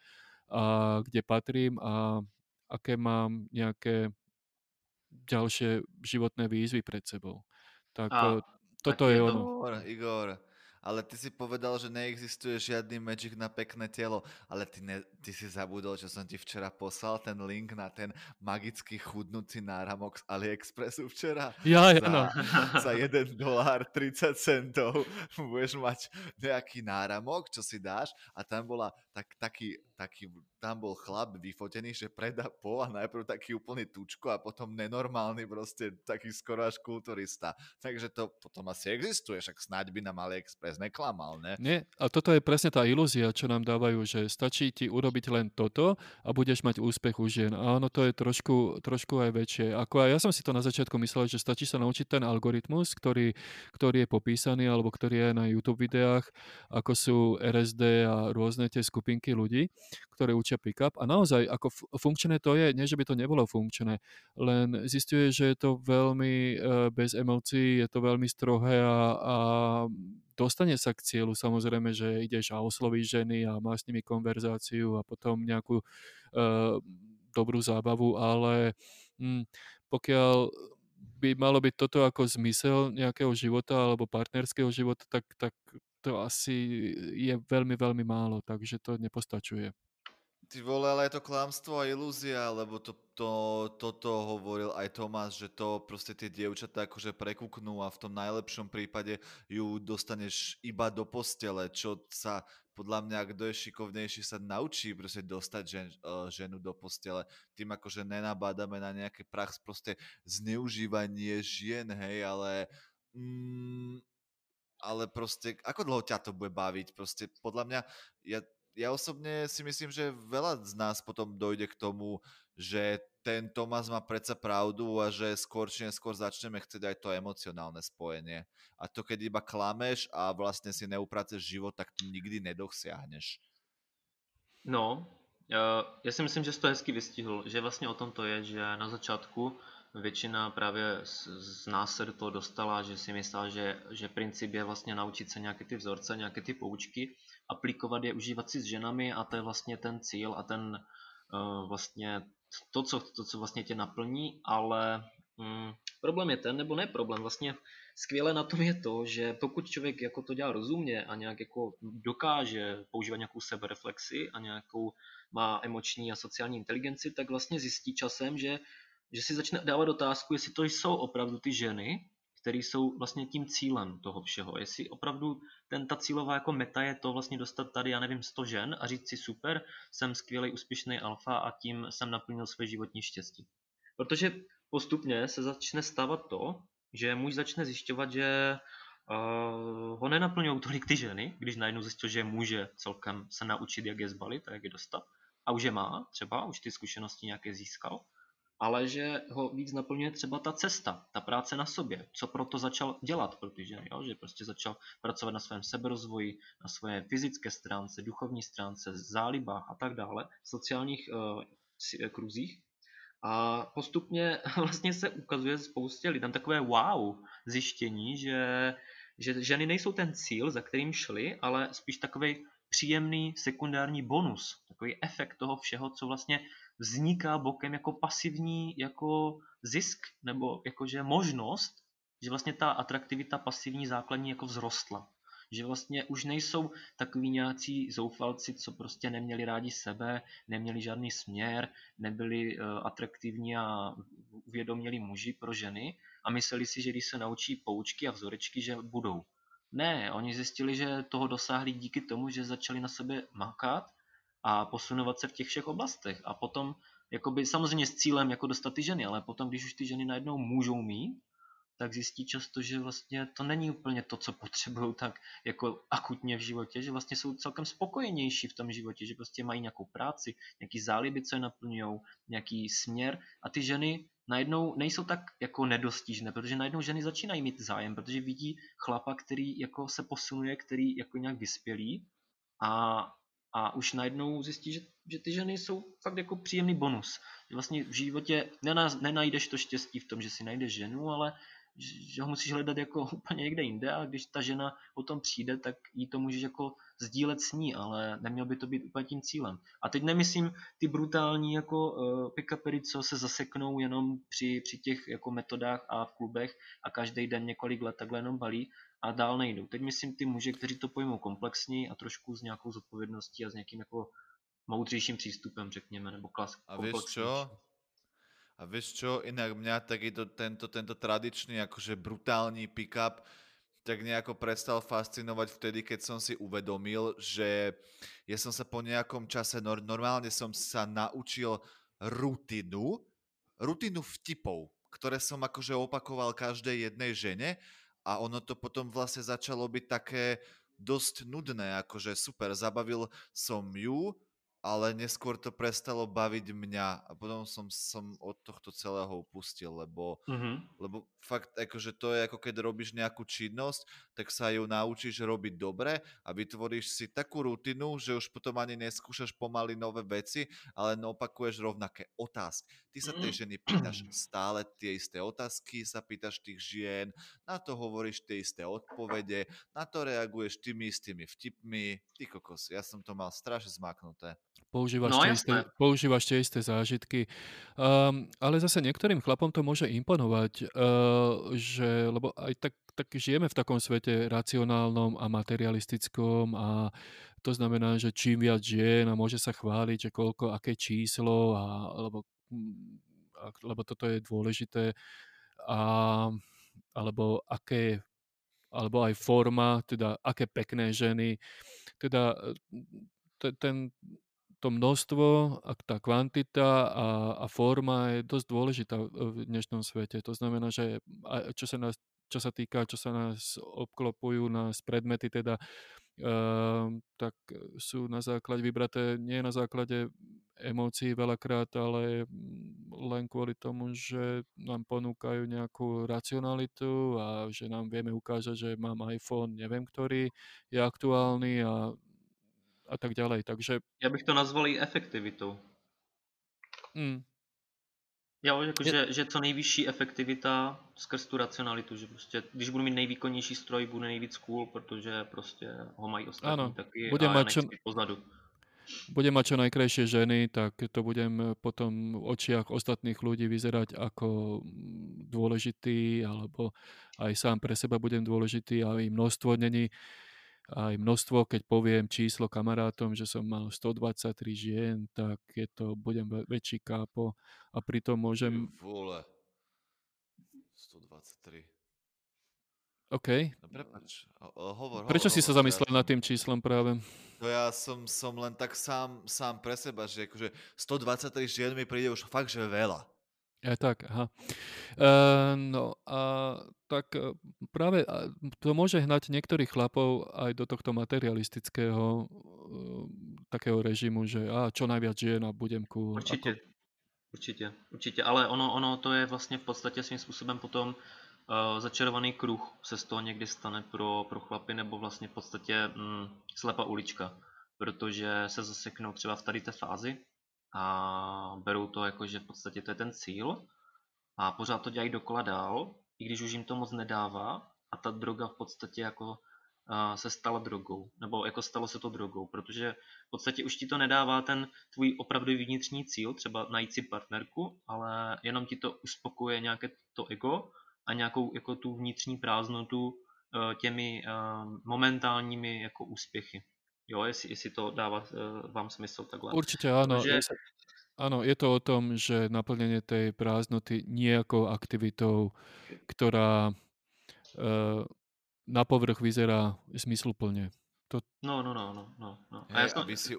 a kde patrím a aké mám nejaké ďalšie životné výzvy pred sebou. Tak a, toto tak je, je ono. Igor, Igor, ale ty si povedal, že neexistuje žiadny magic na pekné telo, ale ty, ne, ty si zabudol, že som ti včera poslal ten link na ten magický chudnúci náramok z AliExpressu včera. Ja, ja, no. Za 1 dolár 30 centov budeš mať nejaký náramok, čo si dáš a tam bola tak, taký, taký, tam bol chlap vyfotený, že predá po a najprv taký úplný tučko a potom nenormálny proste taký skoro až kulturista. Takže to potom asi existuje, však snáď by nám AliExpress vôbec neklamal, ne? Nie, a toto je presne tá ilúzia, čo nám dávajú, že stačí ti urobiť len toto a budeš mať úspech u žien. A ono to je trošku, trošku aj väčšie. Ako aj ja som si to na začiatku myslel, že stačí sa naučiť ten algoritmus, ktorý, ktorý je popísaný alebo ktorý je na YouTube videách, ako sú RSD a rôzne tie skupinky ľudí, ktoré učia pick-up. A naozaj, ako funkčné to je, nie že by to nebolo funkčné, len zistuje, že je to veľmi e, bez emócií, je to veľmi strohé a, a dostane sa k cieľu, samozrejme, že ideš a oslovíš ženy a máš s nimi konverzáciu a potom nejakú uh, dobrú zábavu, ale hm, pokiaľ by malo byť toto ako zmysel nejakého života alebo partnerského života, tak, tak to asi je veľmi, veľmi málo, takže to nepostačuje. Ty vole, ale je to klamstvo a ilúzia, lebo to, to, toto hovoril aj Tomás, že to proste tie dievčatá akože prekúknú a v tom najlepšom prípade ju dostaneš iba do postele, čo sa podľa mňa, kto je šikovnejší, sa naučí proste dostať žen, uh, ženu do postele. Tým akože nenabádame na nejaké prax proste zneužívanie žien, hej, ale mm, ale proste, ako dlho ťa to bude baviť? Proste podľa mňa, ja ja osobne si myslím, že veľa z nás potom dojde k tomu, že ten Tomás má predsa pravdu a že skôr či neskôr začneme chcieť aj to emocionálne spojenie. A to keď iba klameš a vlastne si neupraceš život, tak to nikdy nedosiahneš. No, já si myslím, že jsi to hezky vystihl, že vlastně o tom to je, že na začátku většina právě z, z nás se do toho dostala, že si myslela, že, že princip je vlastně naučit se nějaké ty vzorce, nějaké ty poučky aplikovat je, užívat si s ženami a to je vlastně ten cíl a ten uh, vlastně to co, to, co vlastně tě naplní, ale mm, problém je ten, nebo ne problém, vlastně skvěle na tom je to, že pokud člověk jako to dělá rozumně a nějak jako dokáže používat nějakou sebereflexi a nějakou má emoční a sociální inteligenci, tak vlastně zjistí časem, že, že si začne dávat otázku, jestli to jsou opravdu ty ženy, které jsou vlastně tím cílem toho všeho. Jestli opravdu ten, ta cílová jako meta je to vlastně dostat tady, já nevím, 100 žen a říct si super, jsem skvělý, úspěšný alfa a tím jsem naplnil své životní štěstí. Protože postupně se začne stávat to, že muž začne zjišťovat, že uh, ho nenaplňují tolik ty ženy, když najednou zjistil, že může celkem se naučit, jak je zbalit a jak je dostat. A už je má, třeba už ty zkušenosti nějaké získal ale že ho víc naplňuje třeba ta cesta, ta práce na sobě, co proto začal dělat pro ty ženy, jo? že prostě začal pracovat na svém seberozvoji, na své fyzické stránce, duchovní stránce, zálibách a tak dále, sociálních uh, kruzích. A postupně vlastně se ukazuje spoustě lidem takové wow zjištění, že, že ženy nejsou ten cíl, za kterým šli, ale spíš takový příjemný sekundární bonus, takový efekt toho všeho, co vlastně vzniká bokem jako pasivní jako zisk nebo jakože možnost, že vlastně ta atraktivita pasivní základní jako vzrostla. Že vlastně už nejsou takový nějací zoufalci, co prostě neměli rádi sebe, neměli žádný směr, nebyli uh, atraktivní a uvědoměli muži pro ženy a mysleli si, že když se naučí poučky a vzorečky, že budou. Ne, oni zjistili, že toho dosáhli díky tomu, že začali na sebe makat a posunovat se v těch všech oblastech. A potom, jakoby, samozřejmě s cílem jako dostat ty ženy, ale potom, když už ty ženy najednou můžou mít, tak zjistí často, že vlastně to není úplně to, co potřebují tak jako akutně v životě, že vlastně jsou celkem spokojenější v tom životě, že prostě mají nějakou práci, nějaký záliby, co je naplňují, nějaký směr a ty ženy najednou nejsou tak jako nedostižné, protože najednou ženy začínají mít zájem, protože vidí chlapa, který jako se posunuje, který jako nějak vyspělý a a už najednou zjistí, že, že ty ženy jsou fakt jako příjemný bonus. Vlastně v životě nenajdeš to štěstí v tom, že si najdeš ženu, ale že ho musíš hledat jako úplně někde jinde a když ta žena potom přijde, tak jí to můžeš jako sdílet s ní, ale neměl by to být úplně tím cílem. A teď nemyslím ty brutální jako uh, pick-upery, co se zaseknou jenom při, při těch jako metodách a v klubech a každý den několik let takhle jenom balí, a dál nejdou. Teď myslím ty muže, kteří to pojmou komplexní a trošku s nějakou zodpovědností a s nějakým jako moudřejším přístupem, řekněme, nebo klas. A víš čo? A víš čo, inak mňa takýto tento, tento tradičný akože brutální pick-up tak nejako prestal fascinovať vtedy, keď som si uvedomil, že ja som sa po nejakom čase, normálne som sa naučil rutinu, rutinu vtipov, ktoré som akože opakoval každej jednej žene a ono to potom vlastne začalo byť také dosť nudné, akože super, zabavil som ju, ale neskôr to prestalo baviť mňa a potom som, som od tohto celého upustil, lebo, mm-hmm. lebo fakt akože to je ako keď robíš nejakú činnosť, tak sa ju naučíš robiť dobre a vytvoríš si takú rutinu, že už potom ani neskúšaš pomaly nové veci, ale opakuješ rovnaké otázky. Ty sa tej ženy pýtaš stále tie isté otázky, sa pýtaš tých žien, na to hovoríš tie isté odpovede, na to reaguješ tými istými vtipmi. Ty kokos, ja som to mal strašne zmaknuté. Používaš, No tie isté, používaš tie isté zážitky. Um, ale zase niektorým chlapom to môže imponovať, uh, že, lebo aj tak, tak žijeme v takom svete racionálnom a materialistickom a to znamená, že čím viac žien a môže sa chváliť, že koľko, aké číslo a, alebo, mm, lebo toto je dôležité a, alebo aké alebo aj forma, teda aké pekné ženy, teda ten, to množstvo a tá kvantita a, a forma je dosť dôležitá v dnešnom svete. To znamená, že čo sa, nás, čo sa týka, čo sa nás obklopujú, nás predmety, teda uh, tak sú na základe vybraté nie na základe emócií veľakrát, ale len kvôli tomu, že nám ponúkajú nejakú racionalitu a že nám vieme ukázať, že mám iPhone, neviem ktorý, je aktuálny a, a tak ďalej. Takže... Já bych to nazval i efektivitou. Mm. Jo, jako je... že, že co nejvyšší efektivita skrz tu racionalitu, že prostě, když budu mít nejvýkonnější stroj, bude nejvíc cool, protože prostě ho mají ostatní ano, taky budem a mať čo... pozadu budem mať čo najkrajšie ženy, tak to budem potom v očiach ostatných ľudí vyzerať ako mm, dôležitý, alebo aj sám pre seba budem dôležitý, ale aj množstvo není aj množstvo, keď poviem číslo kamarátom, že som mal 123 žien, tak je to, budem väčší kápo a pritom môžem... Vole. 123. OK. No prepač, hovor, Prečo hovor, si sa zamyslel ja nad tým číslom práve? No ja som, som len tak sám, sám pre seba, že akože 123 žien mi príde už fakt, že veľa. Ja tak, aha. Uh, no a tak e, práve to môže hnať niektorých chlapov aj do tohto materialistického uh, takého režimu, že a čo najviac žien a budem cool. Určitě, ako... určitě, určitě, ale ono, ono to je vlastně v podstatě svým způsobem potom uh, začarovaný kruh se z toho někdy stane pro, pro chlapy, nebo vlastně v podstatě mm, slepá ulička, protože se zaseknou třeba v tady té fázi a berou to jako, že v podstatě to je ten cíl. A pořád to dělají dokola dál, i když už jim to moc nedává. A ta droga v podstatě jako se stala drogou, nebo jako stalo se to drogou, protože v podstatě už ti to nedává ten tvůj opravdu vnitřní cíl, třeba najít si partnerku, ale jenom ti to uspokuje nějaké to ego a nějakou jako tu vnitřní prázdnotu uh, těmi uh, momentálními jako úspěchy. Jo, jestli, jestli to dává uh, vám smysl takhle. Určite áno. Protože... Áno, je to o tom, že naplnenie tej prázdnoty nejakou aktivitou, ktorá uh, na povrch vyzerá zmysluplne. To... No, no, no, no, no. no. A ja som... aby si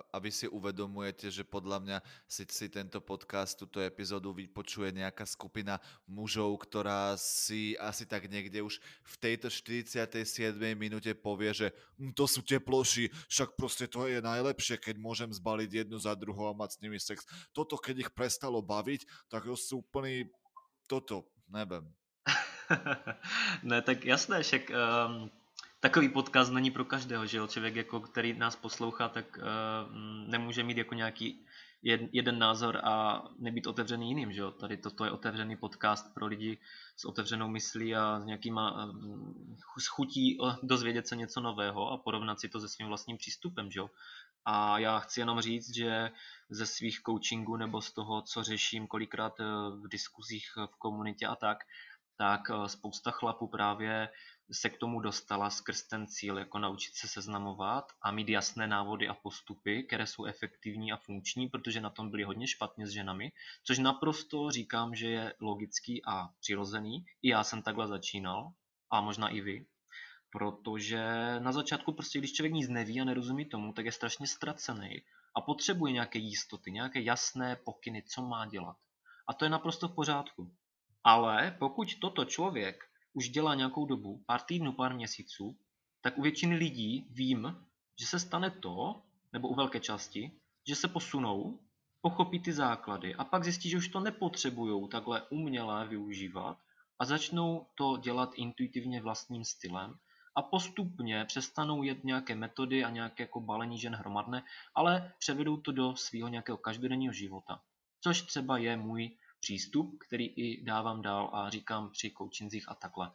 a vy si uvedomujete, že podľa mňa si, si tento podcast, túto epizódu vypočuje nejaká skupina mužov, ktorá si asi tak niekde už v tejto 47. minúte povie, že hm, to sú teploši, však proste to je najlepšie, keď môžem zbaliť jednu za druhou a mať s nimi sex. Toto, keď ich prestalo baviť, tak to sú úplný toto, neviem. ne, tak jasné, však um, takový podcast není pro každého, že jo? Člověk, jako, který nás poslouchá, tak uh, nemůže mít jako nějaký jed, jeden názor a nebýt otevřený jiným, že jo? Tady toto je otevřený podcast pro lidi s otevřenou myslí a s nějakýma uh, s chutí dozvědět se něco nového a porovnat si to se svým vlastním přístupem, že jo? A já chci jenom říct, že ze svých coachingů nebo z toho, co řeším kolikrát v diskuzích v komunitě a tak, tak spousta chlapů právě se k tomu dostala skrz ten cíl, jako naučit se seznamovat a mít jasné návody a postupy, které jsou efektivní a funkční, protože na tom byli hodně špatně s ženami, což naprosto říkám, že je logický a přirozený. I já jsem takhle začínal a možná i vy, protože na začátku prostě, když člověk nic neví a nerozumí tomu, tak je strašně ztracený a potřebuje nějaké jistoty, nějaké jasné pokyny, co má dělat. A to je naprosto v pořádku. Ale pokud toto člověk už dělá nějakou dobu, pár týdnů, pár měsíců, tak u většiny lidí vím, že se stane to, nebo u velké části, že se posunou, pochopí ty základy a pak zjistí, že už to nepotřebují takhle uměle využívat a začnou to dělat intuitivně vlastním stylem a postupně přestanou jet nějaké metody a nějaké jako balení žen hromadné, ale převedou to do svého nějakého každodenního života. Což třeba je můj přístup, který i dávám dál a říkám při coachingzích a takhle.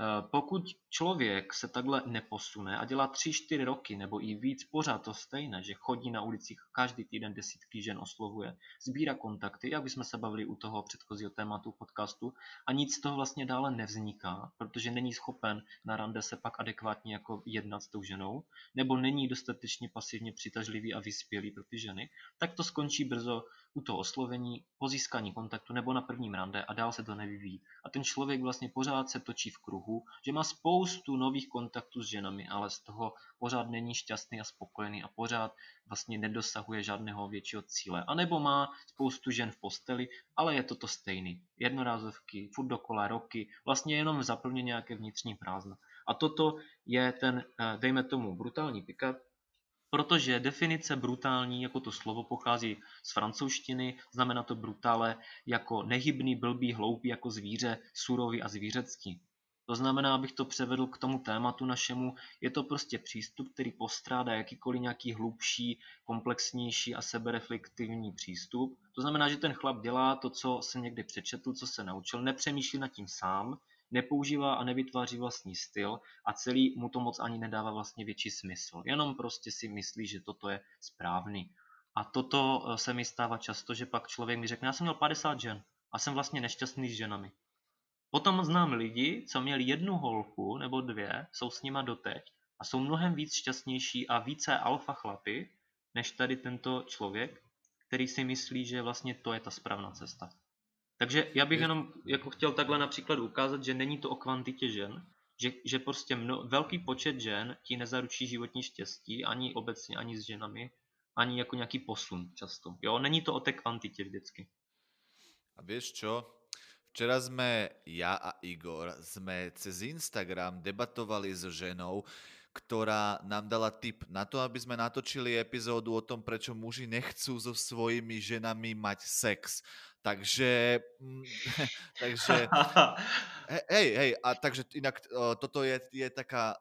Eh, pokud člověk se takhle neposune a dělá tři, čtyři roky nebo i víc pořád to stejné, že chodí na ulicích každý týden desítky žen oslovuje, sbírá kontakty, jak bychom se bavili u toho předchozího tématu podcastu a nic z toho vlastně dále nevzniká, protože není schopen na rande se pak adekvátně jako jednat s tou ženou, nebo není dostatečně pasivně přitažlivý a vyspělý pro ty ženy, tak to skončí brzo u toho oslovení, po získání kontaktu nebo na prvním rande a dál se to nevyvíjí. A ten člověk vlastně pořád se točí v kruhu, že má spoustu nových kontaktů s ženami, ale z toho pořád není šťastný a spokojený a pořád vlastně nedosahuje žádného většího cíle. A nebo má spoustu žen v posteli, ale je to to stejný. Jednorázovky, furt dokola roky, vlastně jenom zaplně nějaké vnitřní prázdno. A toto je ten, eh, dejme tomu, brutální pick-up, protože definice brutální jako to slovo pochází z francouzštiny, znamená to brutále jako nehybný, blbý, hloupý jako zvíře, surový a zvířecký. To znamená, abych to převedl k tomu tématu našemu, je to prostě přístup, který postrádá jakýkoliv nějaký hlubší, komplexnější a sebereflektivní přístup. To znamená, že ten chlap dělá to, co se někdy přečetl, co se naučil, nepřemýšlí nad tím sám, nepoužívá a nevytváří vlastní styl a celý mu to moc ani nedává vlastně větší smysl. Jenom prostě si myslí, že toto je správný. A toto eh, se mi stává často, že pak člověk mi řekne, já jsem měl 50 žen a jsem vlastně nešťastný s ženami. Potom znám lidi, co měli jednu holku nebo dvě, jsou s nima doteď a jsou mnohem víc šťastnější a více alfa chlapy, než tady tento člověk, který si myslí, že vlastně to je ta správná cesta. Takže já bych jenom jako chtěl takhle například ukázat, že není to o kvantitě žen, že, že prostě mno, velký počet žen ti nezaručí životní štěstí, ani obecně, ani s ženami, ani jako nějaký posun často. Jo, není to o té kvantitě vždycky. A víš čo? Včera sme, ja a Igor, sme cez Instagram debatovali so ženou, ktorá nám dala tip na to, aby sme natočili epizódu o tom, prečo muži nechcú so svojimi ženami mať sex. Takže, mm, takže, hej, hej, a takže inak toto je, je taká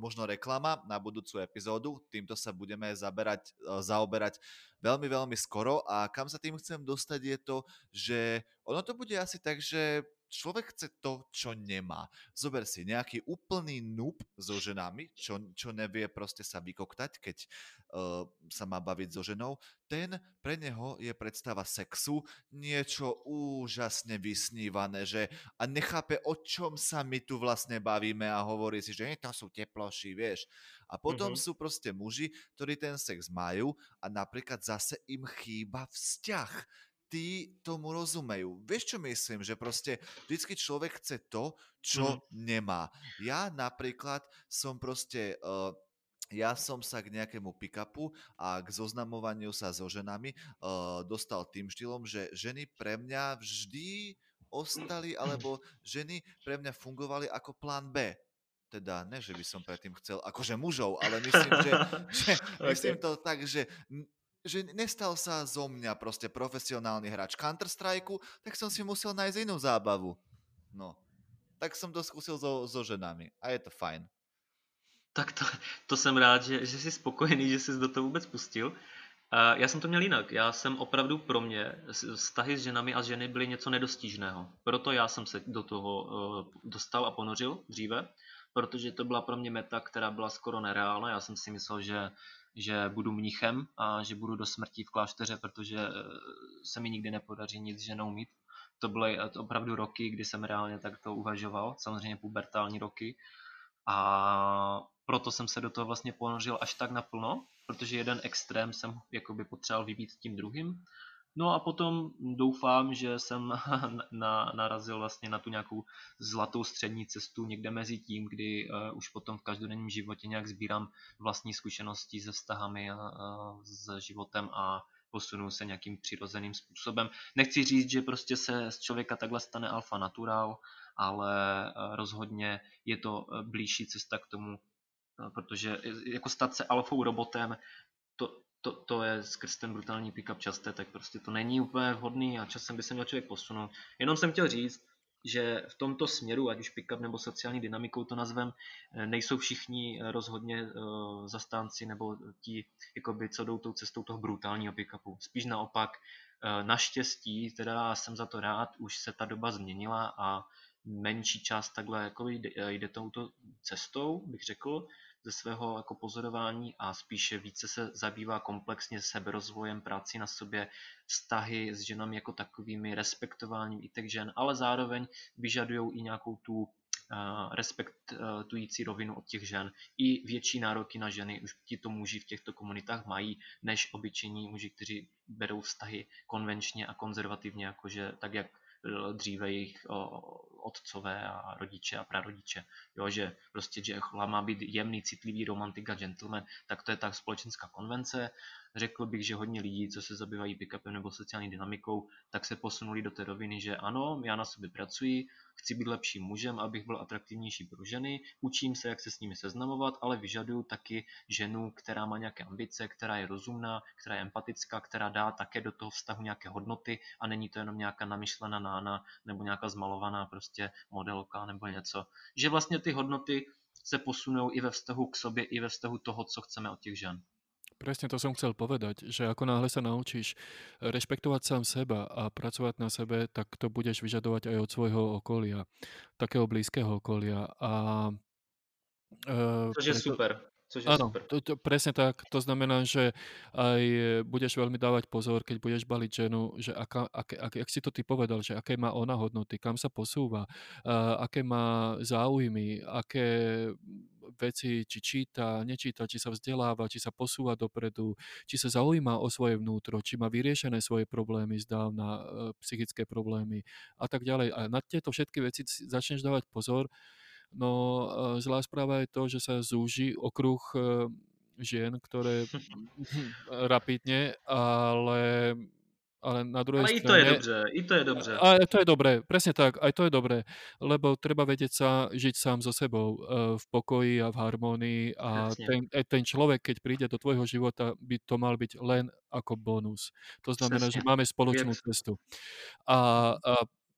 možno reklama na budúcu epizódu, týmto sa budeme zaberať, zaoberať veľmi, veľmi skoro. A kam sa tým chcem dostať je to, že ono to bude asi tak, že človek chce to, čo nemá. Zober si nejaký úplný noob so ženami, čo, čo nevie proste sa vykoktať, keď uh, sa má baviť so ženou. Ten, pre neho je predstava sexu niečo úžasne vysnívané, že a nechápe, o čom sa my tu vlastne bavíme a hovorí si, že to sú teploši, vieš. A potom mm-hmm. sú proste muži, ktorí ten sex majú a napríklad zase im chýba vzťah tí tomu rozumejú. Vieš, čo myslím? Že proste vždycky človek chce to, čo mm. nemá. Ja napríklad som proste... Uh, ja som sa k nejakému pick-upu a k zoznamovaniu sa so ženami uh, dostal tým štýlom, že ženy pre mňa vždy ostali, alebo ženy pre mňa fungovali ako plán B teda ne, že by som predtým chcel akože mužov, ale myslím, že, že myslím to tak, že že nestal sa zo mňa proste profesionálny hráč Counter-Strike, tak som si musel nájsť inú zábavu. No, tak som to skúsil so, so ženami a je to fajn. Tak to, to jsem rád, že, že jsi spokojený, že jsi do toho vůbec pustil. Já jsem to měl jinak. Já jsem opravdu pro mě, vztahy s ženami a ženy byly něco nedostižného. Proto já jsem se do toho uh, dostal a ponořil dříve, protože to byla pro mě meta, která byla skoro nereálna. Já jsem si myslel, že že budu mnichem a že budu do smrti v klášteře, protože eh, se mi nikdy nepodaří nic ženou mít. To byly eh, opravdu roky, kdy jsem reálně takto uvažoval, samozřejmě pubertální roky. A proto jsem se do toho vlastně ponořil až tak naplno, protože jeden extrém jsem jakoby potřeboval vybít tím druhým No a potom doufám, že jsem na, narazil vlastně na tu nějakou zlatou střední cestu někde mezi tím, kdy uh, už potom v každodenním životě nějak sbírám vlastní zkušenosti se vztahami a, uh, s životem a posunu se nějakým přirozeným způsobem. Nechci říct, že prostě se z člověka takhle stane alfa natural, ale uh, rozhodně je to blížší cesta k tomu, protože jako stát se alfou robotem, to, to, je skrz ten brutální pick-up časté, tak prostě to není úplně vhodný a časem by se měl člověk posunout. Jenom jsem chtěl říct, že v tomto směru, ať už pick-up nebo sociální dynamikou to nazvem, eh, nejsou všichni eh, rozhodně uh, zastánci nebo ti, jakoby, co jdou tou cestou toho brutálního pick-upu. Spíš naopak, naštěstí, teda jsem za to rád, už se ta doba změnila a menší část takhle jako jde, jde touto cestou, bych řekl, ze svého jako pozorování a spíše více se zabývá komplexně seberozvojem, práci na sobě, vztahy s ženami jako takovými, respektováním i těch žen, ale zároveň vyžadují i nějakou tu respektující rovinu od těch žen. I větší nároky na ženy už to muži v těchto komunitách mají, než obyčejní muži, kteří berou vztahy konvenčně a konzervativně, jakože tak, jak dříve jejich otcové a rodiče a prarodiče. Jo, že prostě, že má být jemný, citlivý romantik a gentleman, tak to je tak společenská konvence. Řekl bych, že hodně lidí, co se zabývají pick-upem nebo sociální dynamikou, tak se posunuli do té roviny, že ano, já na sobě pracuji, chci být lepším mužem, abych byl atraktivnější pro ženy, učím se, jak se s nimi seznamovat, ale vyžaduju taky ženu, která má nějaké ambice, která je rozumná, která je empatická, která dá také do toho vztahu nějaké hodnoty a není to jenom nějaká namyšlená nána nebo nějaká zmalovaná prostě modelka nebo něco. Že vlastně ty hodnoty se posunou i ve vztahu k sobě, i ve vztahu toho, co chceme od těch žen. Presne to som chcel povedať, že ako náhle sa naučíš rešpektovať sám seba a pracovať na sebe, tak to budeš vyžadovať aj od svojho okolia, takého blízkeho okolia. A, e, Což je preto, super. Což je áno, super. To, to, presne tak. To znamená, že aj budeš veľmi dávať pozor, keď budeš baliť ženu, že aká, aké, aké, jak si to ty povedal, že aké má ona hodnoty, kam sa posúva, uh, aké má záujmy, aké veci, či číta, nečíta, či sa vzdeláva, či sa posúva dopredu, či sa zaujíma o svoje vnútro, či má vyriešené svoje problémy zdávna, e, psychické problémy a tak ďalej. A na tieto všetky veci začneš dávať pozor. No e, zlá správa je to, že sa zúži okruh e, žien, ktoré rapidne, ale ale na druhej ale strane... i to je dobře, i to je dobře. A to je dobré, presne tak, aj to je dobré, lebo treba vedieť sa žiť sám so sebou uh, v pokoji a v harmónii a ten, e, ten človek, keď príde do tvojho života, by to mal byť len ako bonus. To znamená, Přesně. že máme spoločnú Věc. cestu. A, a,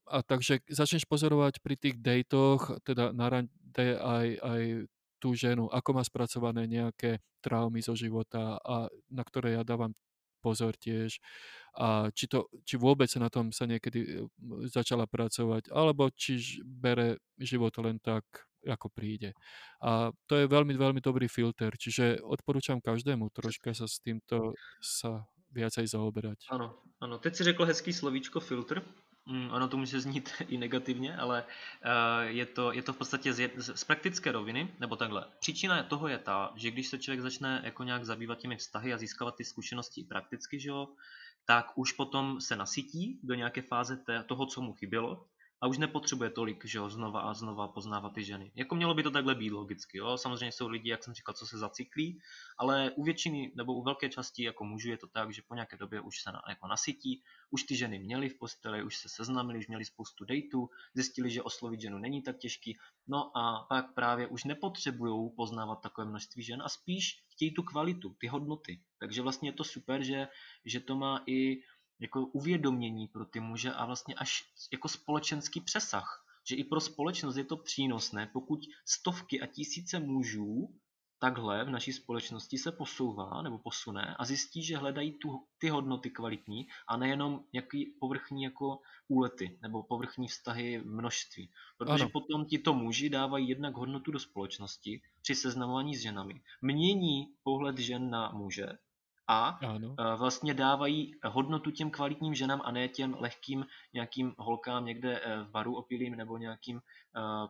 a takže začneš pozorovať pri tých dejtoch, teda na rande aj, aj tú ženu, ako má spracované nejaké traumy zo života a na ktoré ja dávam pozor tiež a či, to, či vôbec na tom sa niekedy e, začala pracovať, alebo či bere život len tak, ako príde. A to je veľmi, veľmi dobrý filter, čiže odporúčam každému troška sa s týmto sa viacej zaoberať. Ano, ano. Teď si řekl hezký slovíčko filtr. Mm, ono to může znít i negativně, ale uh, je, to, je to v podstatě z, z, praktické roviny, nebo takhle. Příčina toho je ta, že když se člověk začne jako nějak zabývat těmi vztahy a získávat ty zkušenosti prakticky, že jo, tak už potom se nasytí do nějaké fáze toho, co mu chybělo a už nepotřebuje tolik, že jo, znova a znova poznávat ty ženy. Jako mělo by to takhle být logicky, jo. Samozřejmě jsou lidi, jak jsem říkal, co se zacyklí, ale u většiny nebo u velké části jako mužů je to tak, že po nějaké době už se na, jako nasytí, už ty ženy měly v posteli, už se seznámili, už měli spoustu dejtů, zjistili, že oslovit ženu není tak těžký, no a pak právě už nepotřebují poznávat takové množství žen a spíš chtějí tu kvalitu, ty hodnoty. Takže vlastně je to super, že, že to má i jako uvědomění pro ty muže a vlastně až jako společenský přesah. Že i pro společnost je to přínosné, pokud stovky a tisíce mužů takhle v naší společnosti se posouvá nebo posune a zjistí, že hledají tu, ty hodnoty kvalitní a nejenom nějaký povrchní jako úlety nebo povrchní vztahy množství. Protože ano. potom tito muži dávají jednak hodnotu do společnosti při seznamování s ženami, mění pohled žen na muže a ano. vlastně dávají hodnotu těm kvalitním ženám a ne těm lehkým nějakým holkám někde e, v baru opilým nebo nějakým e,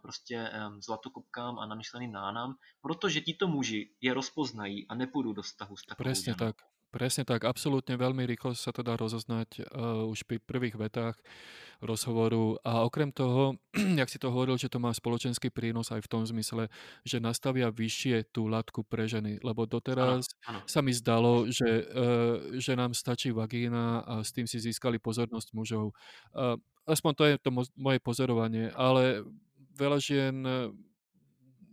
prostě zlatokopkám a namyšleným nánám, protože tito muži je rozpoznají a nepůjdu do vztahu s takovou ženou. tak. Presne tak, absolútne veľmi rýchlo sa to dá rozoznať uh, už pri prvých vetách rozhovoru a okrem toho, jak si to hovoril, že to má spoločenský prínos aj v tom zmysle, že nastavia vyššie tú latku pre ženy, lebo doteraz ano, ano. sa mi zdalo, že, uh, že nám stačí vagína a s tým si získali pozornosť mužov. Uh, aspoň to je to moje pozorovanie, ale veľa žien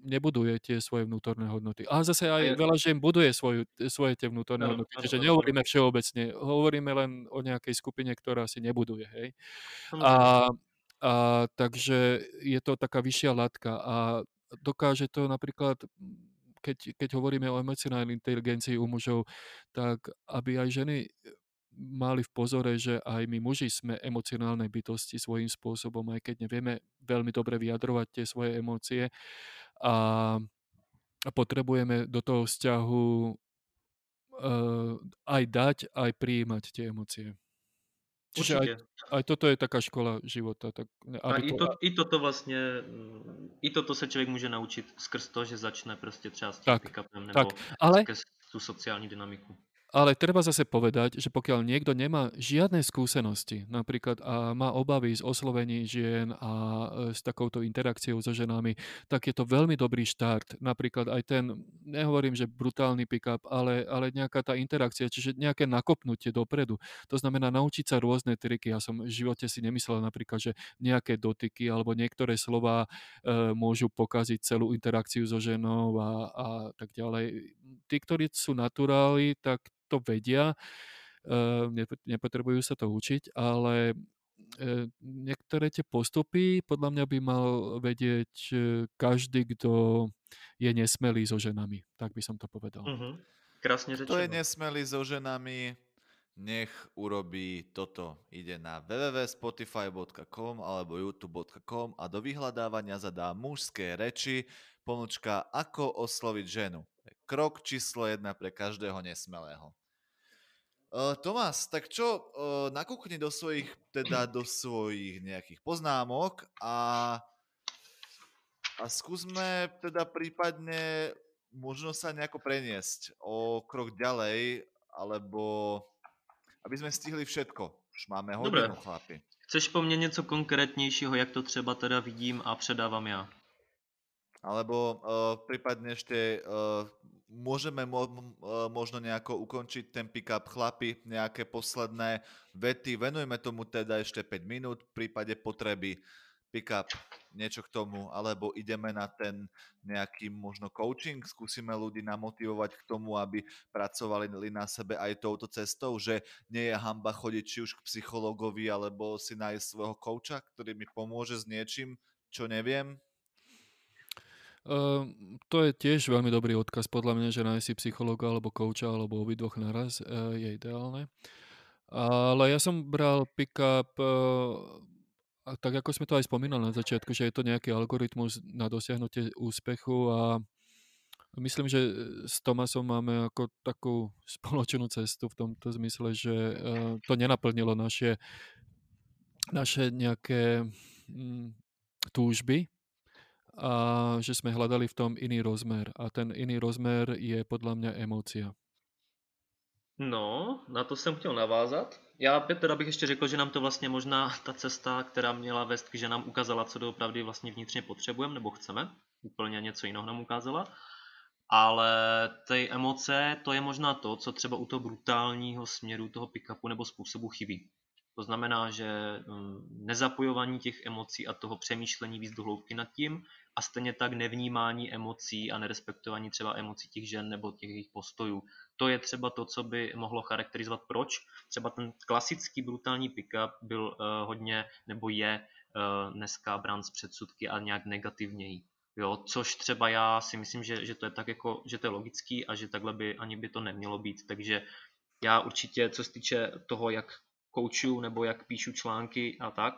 nebuduje tie svoje vnútorné hodnoty. A zase aj je... veľa žien buduje svoju, svoje tie vnútorné no, hodnoty. No, Čiže no, nehovoríme všeobecne, hovoríme len o nejakej skupine, ktorá si nebuduje. Hej? A, a takže je to taká vyššia latka a dokáže to napríklad keď, keď hovoríme o emocionálnej inteligencii u mužov, tak aby aj ženy mali v pozore, že aj my muži sme emocionálne bytosti svojím spôsobom, aj keď nevieme veľmi dobre vyjadrovať tie svoje emócie a, potrebujeme do toho vzťahu uh, aj dať, aj prijímať tie emócie. Čiže aj, aj toto je taká škola života. Tak, aby a i, to, i toto vlastně, i toto se člověk může naučit skrz to, že začne prostě třeba s tím tak, pick-upem nebo tak, ale, skrz tu sociální dynamiku. Ale treba zase povedať, že pokiaľ niekto nemá žiadne skúsenosti, napríklad a má obavy z oslovení žien a e, s takouto interakciou so ženami, tak je to veľmi dobrý štart. Napríklad aj ten, nehovorím, že brutálny pick-up, ale, ale nejaká tá interakcia, čiže nejaké nakopnutie dopredu. To znamená naučiť sa rôzne triky. Ja som v živote si nemyslel napríklad, že nejaké dotyky alebo niektoré slova e, môžu pokaziť celú interakciu so ženou a, a tak ďalej. Tí, ktorí sú naturáli, tak to vedia, uh, nepotrebujú sa to učiť, ale uh, niektoré tie postupy podľa mňa by mal vedieť každý, kto je nesmelý so ženami, tak by som to povedal. Mm-hmm. Krásne řečeno. Kto je nesmelý so ženami, nech urobí toto. Ide na www.spotify.com alebo youtube.com a do vyhľadávania zadá mužské reči, pomlčka ako osloviť ženu. Krok číslo jedna pre každého nesmelého. Uh, Tomás, tak čo, uh, nakúkni do svojich, teda do svojich nejakých poznámok a, a skúsme teda prípadne možno sa nejako preniesť o krok ďalej, alebo aby sme stihli všetko. Už máme hodinu, Dobre. chlapi. Chceš po mně něco konkrétnějšího, jak to třeba teda vidím a předávám já? Alebo uh, prípadne ešte uh, môžeme mo- možno nejako ukončiť ten pick-up chlapi, nejaké posledné vety. Venujeme tomu teda ešte 5 minút v prípade potreby pick-up niečo k tomu, alebo ideme na ten nejaký možno coaching, skúsime ľudí namotivovať k tomu, aby pracovali na sebe aj touto cestou, že nie je hamba chodiť či už k psychologovi, alebo si nájsť svojho kouča, ktorý mi pomôže s niečím, čo neviem, Uh, to je tiež veľmi dobrý odkaz podľa mňa, že nájsť si psychologa alebo kouča alebo obidvoch naraz uh, je ideálne. Ale ja som bral pick-up uh, a tak ako sme to aj spomínali na začiatku, že je to nejaký algoritmus na dosiahnutie úspechu a myslím, že s Tomasom máme ako takú spoločnú cestu v tomto zmysle, že uh, to nenaplnilo naše, naše nejaké mm, túžby, a že jsme hledali v tom iný rozmer. A ten iný rozmer je podle mě emócia. No, na to jsem chtěl navázat. Já teda bych ještě řekl, že nám to vlastně možná ta cesta, která měla vést že nám ukázala, co doopravdy vlastně vnitřně potřebujeme nebo chceme. Úplně něco jiného nám ukázala. Ale ty emoce, to je možná to, co třeba u toho brutálního směru toho pick-upu nebo způsobu chybí. To znamená, že mm, nezapojování těch emocí a toho přemýšlení víc do hloubky nad tím a stejně tak nevnímání emocí a nerespektování třeba emocí těch žen nebo těch jejich postojů. To je třeba to, co by mohlo charakterizovat proč. Třeba ten klasický brutální pick-up byl uh, hodně nebo je uh, dneska brán z předsudky a nějak negativněji. Jo, což třeba já si myslím, že, že to je tak jako, že to je logický a že takhle by ani by to nemělo být. Takže já určitě, co se týče toho, jak koučuju nebo jak píšu články a tak,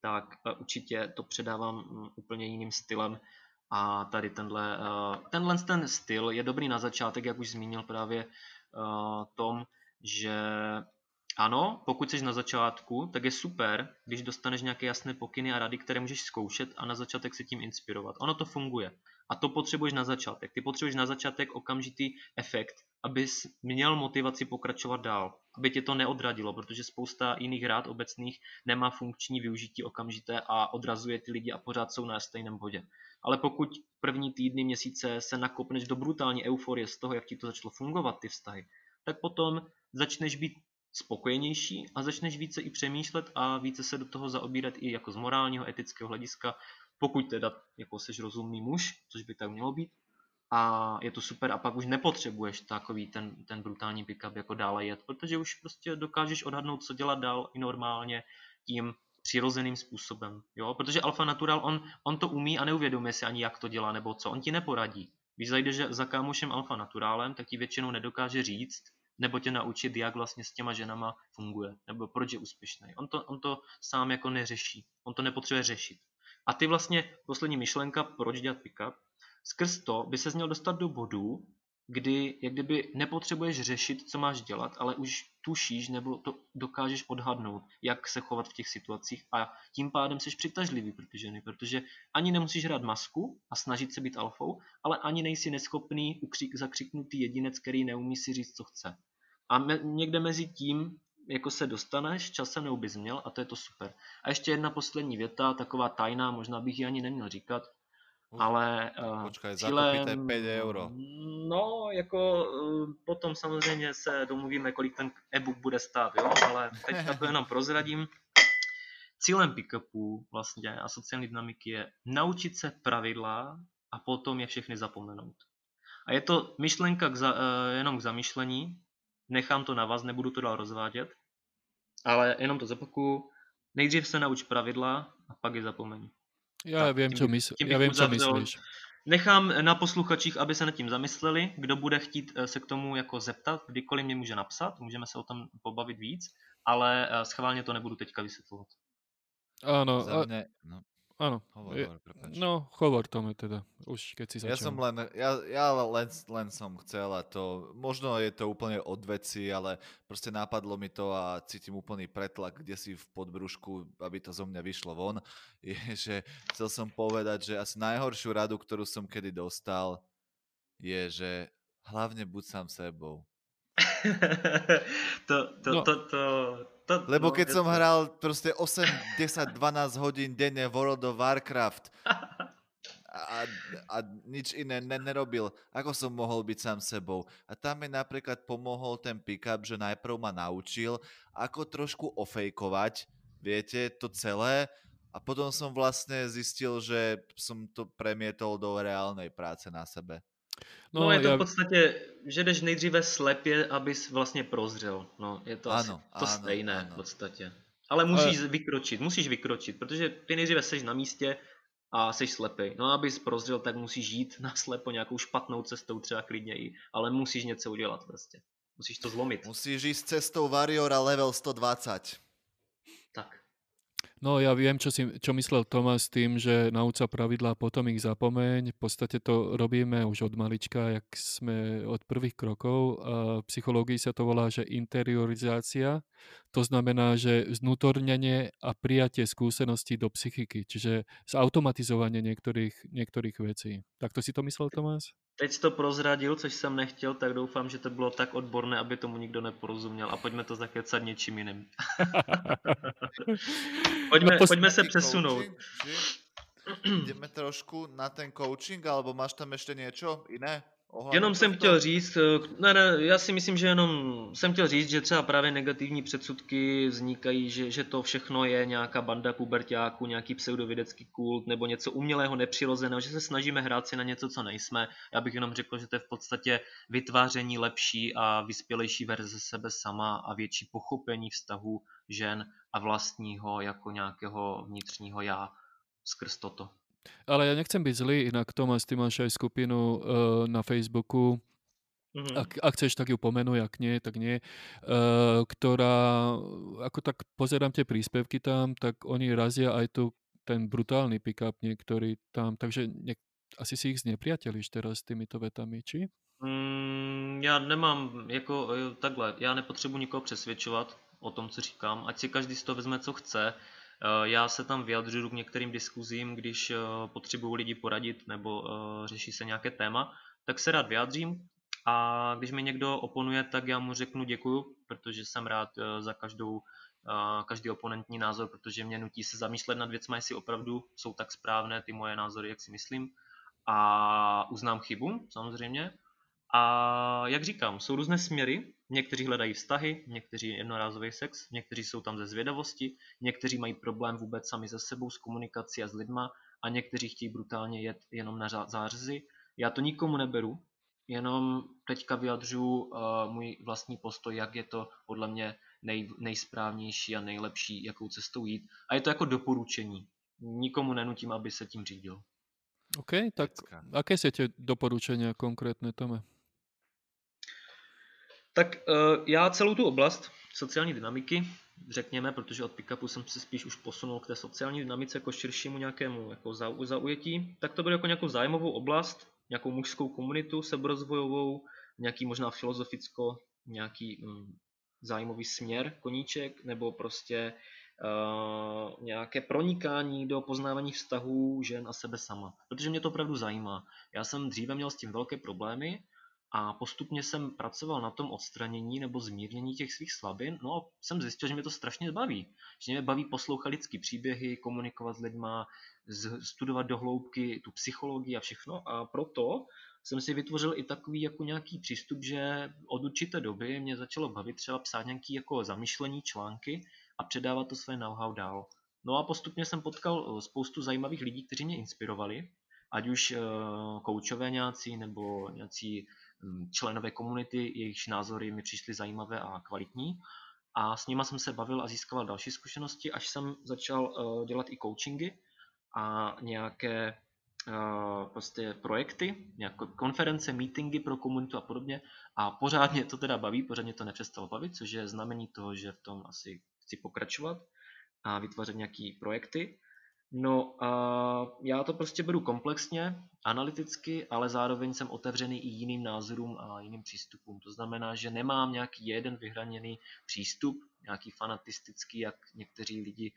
tak eh, určitě to předávám mm, úplně jiným stylem a tady tenhle, eh, tenhle ten styl je dobrý na začátek, jak už zmínil právě eh, Tom, že ano, pokud jsi na začátku, tak je super, když dostaneš nějaké jasné pokyny a rady, které můžeš zkoušet a na začátek se tím inspirovat. Ono to funguje. A to potřebuješ na začátek. Ty potřebuješ na začátek okamžitý efekt, abys měl motivaci pokračovat dál. Aby tě to neodradilo, protože spousta jiných rád obecných nemá funkční využití okamžité a odrazuje ty lidi a pořád jsou na stejném bodě. Ale pokud první týdny, měsíce se nakopneš do brutální euforie z toho, jak ti to začalo fungovat, ty vztahy, tak potom začneš být spokojenější a začneš více i přemýšlet a více se do toho zaobírat i jako z morálního, etického hlediska, pokud teda jako seš rozumný muž, což by tak mělo být. A je to super a pak už nepotřebuješ takový ten, ten brutální pickup jako dále jet, protože už prostě dokážeš odhadnout, co dělat dál i normálně tím přirozeným způsobem. Jo? Protože Alfa Natural, on, on to umí a neuvědomuje si ani, jak to dělá nebo co. On ti neporadí. Když zajdeš za kámošem Alfa Naturálem, tak ti většinou nedokáže říct, nebo tě naučit, jak vlastně s těma ženama funguje, nebo proč je úspěšný. On to, on to sám jako neřeší, on to nepotřebuje řešit. A ty vlastně, poslední myšlenka, proč dělat pick-up, skrz to by se měl dostat do bodu, kdy jak kdyby nepotřebuješ řešit, co máš dělat, ale už tušíš nebo to dokážeš odhadnout, jak se chovat v těch situacích a tím pádem jsi přitažlivý pro ty ženy, protože ani nemusíš hrát masku a snažit se být alfou, ale ani nejsi neschopný ukřik, zakřiknutý jedinec, který neumí si říct, co chce. A me, někde mezi tím jako se dostaneš, časem nebo bys měl a to je to super. A ještě jedna poslední věta, taková tajná, možná bych ji ani neměl říkat, ale uh, Počkaj, cílem, za to 5 euro. No, jako uh, potom samozřejmě se domluvíme, kolik ten e-book bude stát, jo, ale teď to jenom prozradím. Cílem pick-upu vlastně a sociální dynamiky je naučit se pravidla a potom je všechny zapomenout. A je to myšlenka k za, uh, jenom k zamýšlení, nechám to na vás, nebudu to dál rozvádět, ale jenom to zopakuju. Nejdřív se nauč pravidla a pak je zapomeň. Já tak, vím, co, mysl... já vím co myslíš. Nechám na posluchačích, aby se nad tím zamysleli. Kdo bude chtít eh, se k tomu jako zeptat, kdykoliv mě může napsat, můžeme se o tom pobavit víc, ale eh, schválně to nebudu teďka vysvětlovat. Ano, a... no. Áno. Hovor, hovor, No, hovor Tome teda, už keď si začal. Ja som len, ja, ja len, len som chcel a to, možno je to úplne od veci, ale proste napadlo mi to a cítim úplný pretlak, kde si v podbrušku, aby to zo mňa vyšlo von, je, že chcel som povedať, že asi najhoršiu radu, ktorú som kedy dostal, je, že hlavne buď sám sebou. to, to, no. to, to, to, Lebo no, keď som to... hral proste 8, 10, 12 hodín denne World of Warcraft a, a nič iné ne, nerobil, ako som mohol byť sám sebou. A tam mi napríklad pomohol ten pick-up, že najprv ma naučil, ako trošku ofejkovať, viete, to celé. A potom som vlastne zistil, že som to premietol do reálnej práce na sebe. No, no je to já... v podstatě, že jdeš nejdříve slepě, abys vlastně prozřel. No, je to ano, asi to ano, stejné ano. v podstatě. Ale musíš Ale... vykročit, musíš vykročit, protože ty nejdříve seš na místě a seš slepý. No abys prozřel, tak musíš jít na slepo nějakou špatnou cestou, třeba klidně i, ale musíš něco udělat prostě. Musíš to zlomit. Musíš jít cestou Warriora level 120. No ja viem, čo, si, čo myslel Tomas tým, že nauč sa pravidlá, potom ich zapomeň. V podstate to robíme už od malička, jak sme od prvých krokov. V psychológii sa to volá, že interiorizácia. To znamená, že znutornenie a prijatie skúseností do psychiky, čiže zautomatizovanie niektorých, niektorých vecí. Takto si to myslel, Tomás? Teď to prozradil, což jsem nechtěl, tak doufám, že to bylo tak odborné, aby tomu nikdo neporozuměl a pojďme to zakecat něčím jiným. pojďme, no, pojďme se přesunout. Jdeme trošku na ten coaching, alebo máš tam ještě něco jiné? Ohledně jenom jsem chtěl říct, eh, ne, ne, já si myslím, že jenom jsem chtěl říct, že třeba právě negativní předsudky vznikají, že, že to všechno je nějaká banda pubertáků, nějaký pseudovědecký kult nebo něco umělého, nepřirozeného, že se snažíme hrát si na něco, co nejsme. Já bych jenom řekl, že to je v podstatě vytváření lepší a vyspělejší verze sebe sama a větší pochopení vztahu žen a vlastního jako nějakého vnitřního já skrz toto. Ale ja nechcem byť zlý, inak Tomáš, ty máš aj skupinu uh, na Facebooku, mm-hmm. ak, ak chceš, tak ju pomenuj, ak nie, tak nie, uh, ktorá, ako tak pozerám tie príspevky tam, tak oni razia aj tu ten brutálny pick-up niektorý tam, takže ne, asi si ich znepriatelíš teraz s týmito vetami, či? Mm, já nemám, jako takhle, já nepotřebuji nikoho přesvědčovat o tom, co říkám, ať si každý z toho vezme, co chce, Eh, já se tam vyjadřuju k některým diskuzím, když eh, potřebuju lidi poradit nebo eh, řeší se nějaké téma, tak se rád vyjádřím a když mi někdo oponuje, tak já mu řeknu děkuju, protože jsem rád za každou, každý oponentní názor, protože mě nutí se zamýšlet nad věcmi, jestli opravdu jsou tak správné ty moje názory, jak si myslím. A uznám chybu, samozřejmě, a jak říkám, jsou různé směry. Někteří hledají vztahy, někteří jednorázový sex, někteří jsou tam ze zvědavosti, někteří mají problém vůbec sami se sebou, s komunikací a s lidma a někteří chtějí brutálně jet jenom na zářezy. Já to nikomu neberu, jenom teďka vyjadřu uh, můj vlastní postoj, jak je to podle mě nej, nejsprávnější a nejlepší, jakou cestou jít. A je to jako doporučení. Nikomu nenutím, aby se tím řídil. OK, tak aké jsou tě doporučení konkrétně, Tome? Tak uh, já celou tu oblast sociální dynamiky, řekněme, protože od pick-upu jsem se spíš už posunul k té sociální dynamice jako širšímu nějakému jako zaujetí, tak to bude jako nějakou zájmovou oblast, nějakou mužskou komunitu seberozvojovou, nějaký možná filozoficko, nějaký um, zájmový směr koníček, nebo prostě uh, nějaké pronikání do poznávání vztahů žen a sebe sama. Protože mě to opravdu zajímá. Já jsem dříve měl s tím velké problémy a postupně jsem pracoval na tom odstranění nebo zmírnění těch svých slabin. No a jsem zjistil, že mě to strašně baví. Že mě baví poslouchat lidský příběhy, komunikovat s lidma, studovat do hloubky tu psychologii a všechno. A proto jsem si vytvořil i takový jako nějaký přístup, že od určité doby mě začalo bavit třeba psát nějaký jako zamyšlení články a předávat to své know-how dál. No a postupně jsem potkal eh, spoustu zajímavých lidí, kteří mě inspirovali, ať už eh, koučové nějací nebo nějací členové komunity, jejichž názory mi přišly zajímavé a kvalitní. A s nima jsem se bavil a získal další zkušenosti, až jsem začal eh, dělat i coachingy a nějaké prostě projekty, jako konference, meetingy pro komunitu a podobně a pořádně to teda baví, pořádně to nepřestalo bavit, což je znamení toho, že v tom asi chci pokračovat a vytvářet nějaký projekty. No a já to prostě beru komplexně, analyticky, ale zároveň jsem otevřený i jiným názorům a jiným přístupům. To znamená, že nemám nějaký jeden vyhraněný přístup, nějaký fanatistický, jak někteří lidi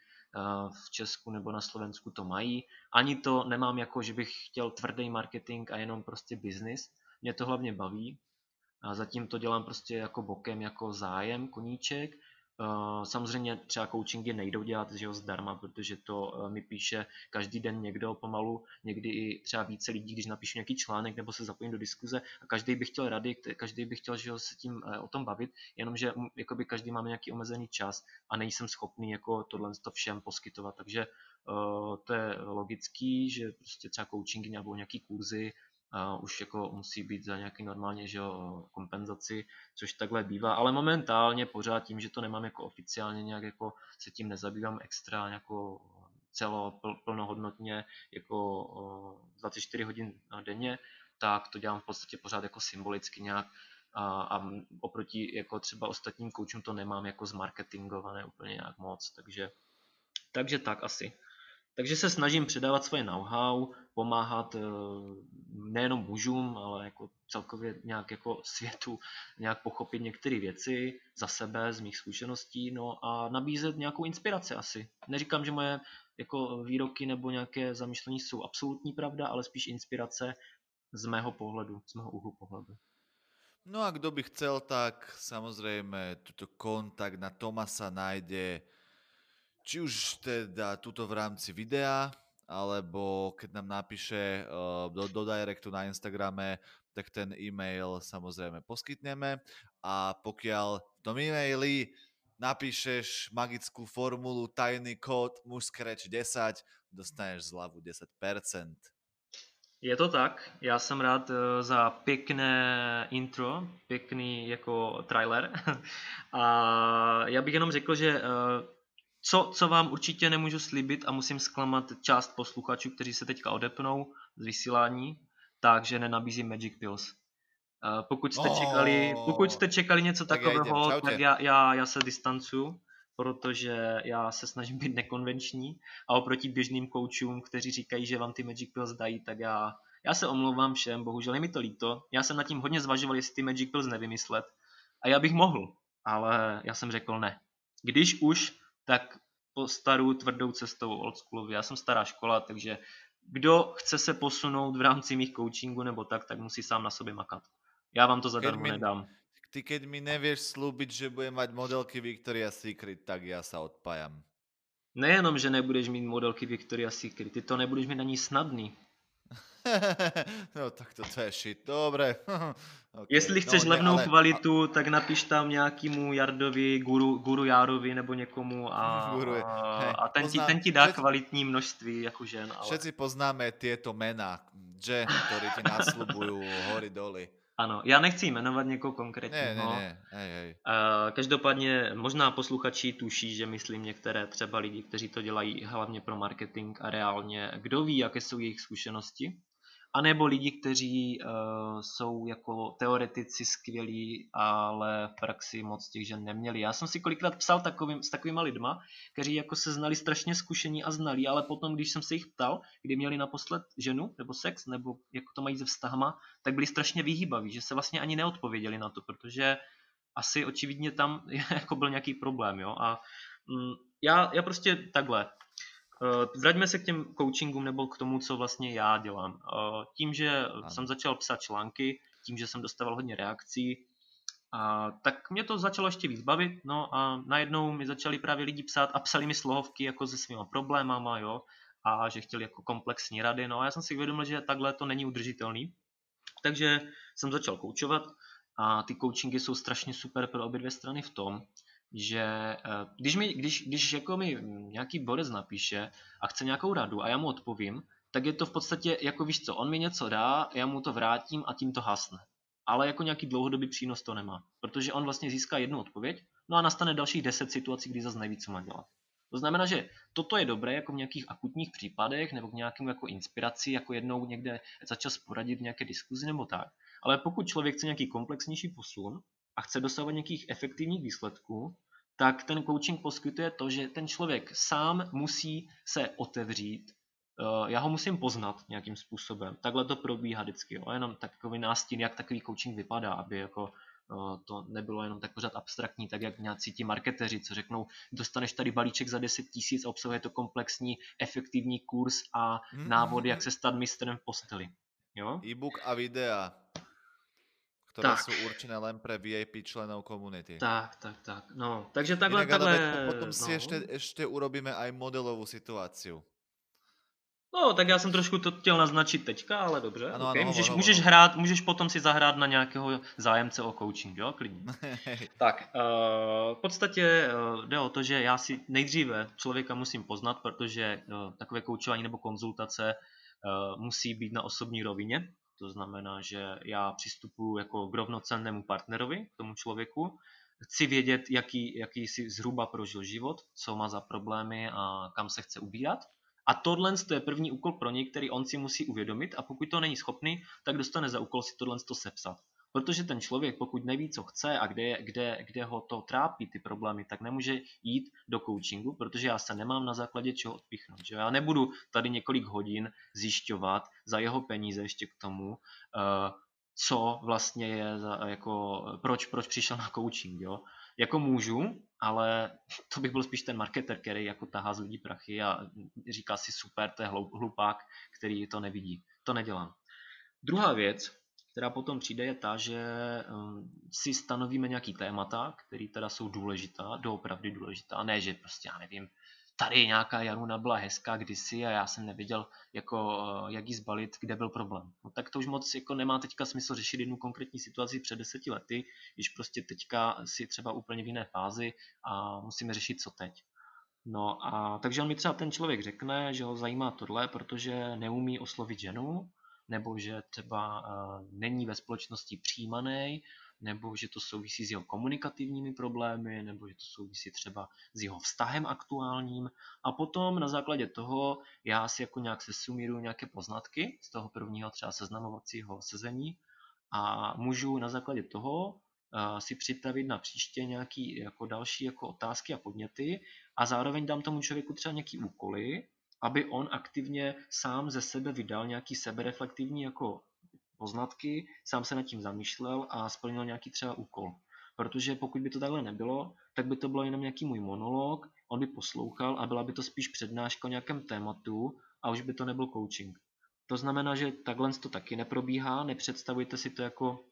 v Česku nebo na Slovensku to mají. Ani to nemám jako, že bych chtěl tvrdý marketing a jenom prostě business. Mě to hlavně baví. A zatím to dělám prostě jako bokem, jako zájem, koníček Eh, samozřejmě třeba coachingy nejdou dělat že jo, zdarma, protože to eh, mi píše každý den někdo pomalu, někdy i třeba více lidí, když napíšu nějaký článek nebo se zapojím do diskuze a každý by chtěl rady, každý by chtěl že jo, se tím eh, o tom bavit, jenomže mm, jakoby každý máme nějaký omezený čas a nejsem schopný jako tohle to všem poskytovat, takže to je logický, že prostě třeba coachingy nebo nějaký kurzy uh, už jako musí být za nějaký normálně že jo, kompenzaci, což takhle bývá, ale momentálně pořád tím, že to nemám jako oficiálně nějak jako se tím nezabývám extra jako celo plnohodnotně jako uh, 24 hodin denně, tak to dělám v podstatě pořád jako symbolicky nějak a, a oproti jako třeba ostatním koučům to nemám jako zmarketingované úplně nějak moc, takže, takže tak asi. Takže se snažím předávat svoje know-how, pomáhat eh, nejenom mužům, ale jako celkově nějak jako světu nějak pochopit některé věci za sebe, z mých zkušeností, no a nabízet nějakou inspiraci asi. Neříkám, že moje jako výroky nebo nějaké zamýšlení jsou absolutní pravda, ale spíš inspirace z mého pohledu, z mého úhlu pohledu. No a kdo by chcel, tak samozrejme tuto kontakt na Tomasa nájde či už teda tuto v rámci videa, alebo keď nám napíše uh, do, do directu na Instagrame, tak ten e-mail samozrejme poskytneme a pokiaľ v tom e-maili napíšeš magickú formulu tajný kód mužskreč 10, dostaneš zľavu 10%. Je to tak, já jsem rád eh, za pěkné intro, pěkný jako trailer. A já bych jenom řekl, že eh, co, co vám určitě nemůžu slíbit a musím zklamat část posluchačů, kteří se teďka odepnou z vysílání, takže nenabízím Magic Pills. Uh, pokud jste oh, čekali, pokud jste čekali něco tak takového, já tak já, já, já se distancu, protože já se snažím být nekonvenční a oproti běžným koučům, kteří říkají, že vám ty Magic Pills dají, tak já, já se omlouvám všem, bohužel je mi to líto. Já jsem nad tím hodně zvažoval, jestli ty Magic Pills nevymyslet a já bych mohl, ale já jsem řekl ne. Když už, tak po starou tvrdou cestou oldschoolově. Já jsem stará škola, takže kdo chce se posunout v rámci mých coachingu nebo tak, tak musí sám na sobě makat. Já vám to zadarmo mi, nedám. Ty keď mi nevieš slúbiť, že budem mať modelky Victoria's Secret, tak já se odpájam. Nejenom, že nebudeš mít modelky Victoria's Secret, ty to nebudeš mít ani snadný. no tak to, to je shit, dobré. okay. Jestli chceš no, levnou ale... kvalitu, tak napiš tam nějakému Jardovi, guru, guru Járovi nebo někomu a, guru, a, a ten, ti, ten ti dá všetci, kvalitní množství jako žen. Ale... Všetci poznáme tieto mena, že, ktorí ti naslubujú hory doly. Ano, já nechci jmenovat někoho konkrétního. Ne, ne, ne. Hej, hej. Každopádně možná posluchači tuší, že myslím některé třeba lidi, kteří to dělají hlavně pro marketing a reálně, kdo ví, jaké jsou jejich zkušenosti A nebo lidi, kteří uh, jsou jako teoretici skvělí, ale v praxi moc těch žen neměli. Já jsem si kolikrát psal takovým, s takovýma lidma, kteří jako se znali strašně zkušení a znali, ale potom, když jsem se jich ptal, kdy měli naposled ženu nebo sex, nebo jak to mají se vztahama, tak byli strašně vyhýbaví, že se vlastně ani neodpověděli na to, protože asi očividně tam jako byl nějaký problém, jo. A mm, já, já prostě takhle, vraťme se k těm coachingům nebo k tomu, co vlastně já dělám. Uh, tím, že ano. jsem začal psát články, tím, že jsem dostával hodně reakcí, a tak mě to začalo ještě víc bavit, no a najednou mi začali právě lidi psát a psali mi slohovky jako se svýma problémama, jo, a že chtěli jako komplexní rady, no a já jsem si uvědomil, že takhle to není udržitelný, takže jsem začal koučovat a ty coachingy jsou strašně super pro obě dvě strany v tom, že eh, když, mi, když, když jako mi nějaký borec napíše a chce nějakou radu a já mu odpovím, tak je to v podstatě jako víš co, on mi něco dá, já mu to vrátím a tím to hasne. Ale jako nějaký dlouhodobý přínos to nemá, protože on vlastně získá jednu odpověď, no a nastane dalších deset situací, kdy zase neví, co má dělat. To znamená, že toto je dobré jako v nějakých akutních případech nebo k nějakému jako inspiraci, jako jednou někde začas poradit v nějaké diskuzi nebo tak. Ale pokud člověk chce nějaký komplexnější posun a chce dosahovat nějakých efektivních výsledků, tak ten coaching poskytuje to, že ten člověk sám musí se otevřít, eh, já ho musím poznat nějakým způsobem. Takhle to probíhá vždycky, jo? jenom takový nástin, jak takový coaching vypadá, aby jako eh, to nebylo jenom tak pořád abstraktní, tak jak nějací ti marketeři, co řeknou, dostaneš tady balíček za 10 tisíc a obsahuje to komplexní, efektivní kurz a mm-hmm. návody, jak se stát mistrem v posteli. Jo? E-book a videa ktoré tak. sú určené len pre VIP členov komunity. Tak, tak, tak. No, takže takhle, Inak, takhle... Potom si no. ešte, ešte urobíme aj modelovú situáciu. No, tak já jsem trošku to chtěl naznačit teďka, ale dobře. Ano, okay. ano, můžeš, ano, můžeš hrát, můžeš potom si zahrát na nějakého zájemce o coaching, jo, klidně. tak, uh, v podstatě uh, jde o to, že já si nejdříve člověka musím poznat, protože uh, takové koučování nebo konzultace uh, musí být na osobní rovině. To znamená, že já přistupuji jako k rovnocennému partnerovi, k tomu člověku. Chci vědět, jaký, jaký si zhruba prožil život, co má za problémy a kam se chce ubírat. A tohle je první úkol pro něj, který on si musí uvědomit a pokud to není schopný, tak dostane za úkol si tohle sepsat. Protože ten člověk, pokud neví, co chce a kde, kde, kde ho to trápí, ty problémy, tak nemůže jít do coachingu, protože já se nemám na základě čeho odpichnout. Že? Já nebudu tady několik hodin zjišťovat za jeho peníze ještě k tomu, uh, co vlastně je, jako, proč, proč přišel na coaching. Jo? Jako můžu, ale to bych byl spíš ten marketer, který jako tahá z lidí prachy a říká si super, to je hlupák, který to nevidí. To nedělám. Druhá věc, která potom přijde, je ta, že um, si stanovíme nějaký témata, které teda jsou důležitá, doopravdy důležitá, ne, že prostě, já nevím, tady nějaká Jaruna byla hezká kdysi a já jsem nevěděl, jako, uh, jak ji zbalit, kde byl problém. No tak to už moc jako nemá teďka smysl řešit jednu konkrétní situaci před deseti lety, když prostě teďka si třeba úplně v jiné fázi a musíme řešit, co teď. No a takže on mi třeba ten člověk řekne, že ho zajímá tohle, protože neumí oslovit ženu, nebo že třeba uh, není ve společnosti přijímaný, nebo že to souvisí s jeho komunikativními problémy, nebo že to souvisí třeba s jeho vztahem aktuálním. A potom na základě toho já si jako nějak sesumíruju nějaké poznatky z toho prvního třeba seznamovacího sezení a můžu na základě toho uh, si připravit na příště nějaký jako další jako otázky a podněty a zároveň dám tomu člověku třeba nějaký úkoly, aby on aktivně sám ze sebe vydal nějaký sebereflektivní jako poznatky, sám se nad tím zamýšlel a splnil nějaký třeba úkol. Protože pokud by to takhle nebylo, tak by to bylo jenom nějaký můj monolog, on by poslouchal a byla by to spíš přednáška o nějakém tématu a už by to nebyl coaching. To znamená, že takhle to taky neprobíhá, nepředstavujte si to jako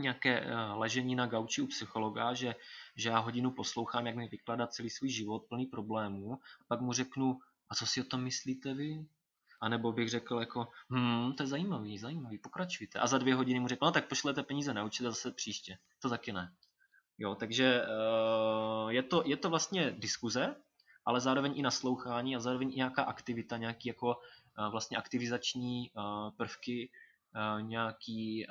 nějaké eh, ležení na gauči u psychologa, že, že já hodinu poslouchám, jak mi vykládá celý svůj život plný problémů, pak mu řeknu, a co si o tom myslíte vy? A nebo bych řekl jako, hm, to je zajímavý, zajímavý, pokračujte. A za dvě hodiny mu řekl, no tak pošlete peníze na účet a zase příště. To taky ne. Jo, takže uh, je, to, je to vlastně diskuze, ale zároveň i naslouchání a zároveň i nějaká aktivita, nějaký jako uh, vlastně aktivizační uh, prvky, nějaký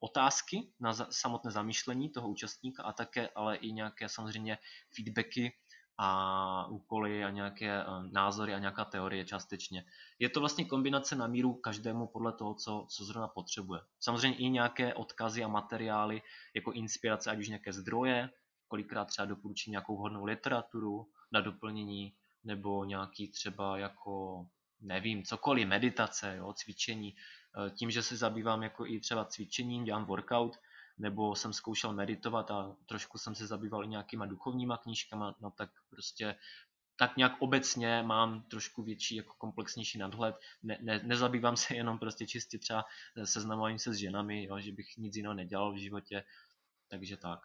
otázky na samotné zamýšlení toho účastníka a také ale i nějaké samozřejmě feedbacky a úkoly a nějaké názory a nějaká teorie částečně. Je to vlastně kombinace na míru každému podle toho, co, co zrovna potřebuje. Samozřejmě i nějaké odkazy a materiály jako inspirace, ať už nějaké zdroje, kolikrát třeba doporučím nějakou hodnou literaturu na doplnění, nebo nějaký třeba jako, nevím, cokoliv, meditace, jo, cvičení. E, tím, že se zabývám jako i třeba cvičením, dělám workout, nebo jsem zkoušel meditovat a trošku jsem se zabýval i nějakýma duchovníma knížkama, no tak prostě tak nějak obecně mám trošku větší, jako komplexnější nadhled. Ne, ne, nezabývám se jenom prostě čistě třeba seznamováním se s ženami, jo, že bych nic jiného nedělal v životě, takže tak.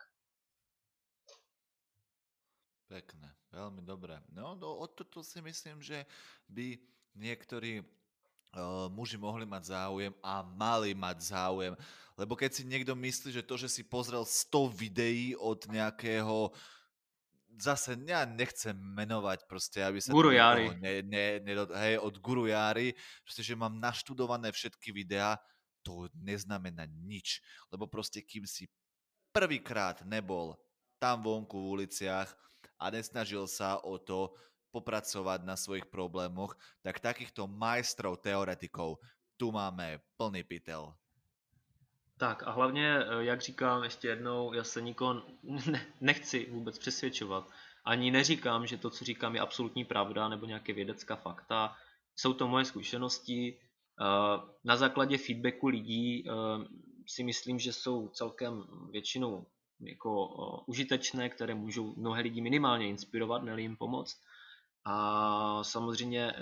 Pekné, veľmi dobré. No, no o toto si myslím, že by niektorí uh, muži mohli mať záujem a mali mať záujem. Lebo keď si niekto myslí, že to, že si pozrel 100 videí od nejakého zase ja nechcem menovať proste, aby sa... Guru Jari. Ne, ne, ne, hej, od Guru Jari, proste, že mám naštudované všetky videá, to neznamená nič. Lebo proste, kým si prvýkrát nebol tam vonku v uliciach, a nesnažil sa o to popracovať na svojich problémoch, tak takýchto majstrov teoretikov tu máme plný pytel. Tak a hlavně, eh, jak říkám ještě jednou, já se nikoho nechci vůbec přesvědčovat. Ani neříkám, že to, co říkám, je absolutní pravda nebo nějaké vědecká fakta. Jsou to moje zkušenosti. Eh, na základě feedbacku lidí eh, si myslím, že jsou celkem většinou jako užitečné, které můžou mnohé lidi minimálně inspirovat, ne jim pomoct. A samozřejmě e,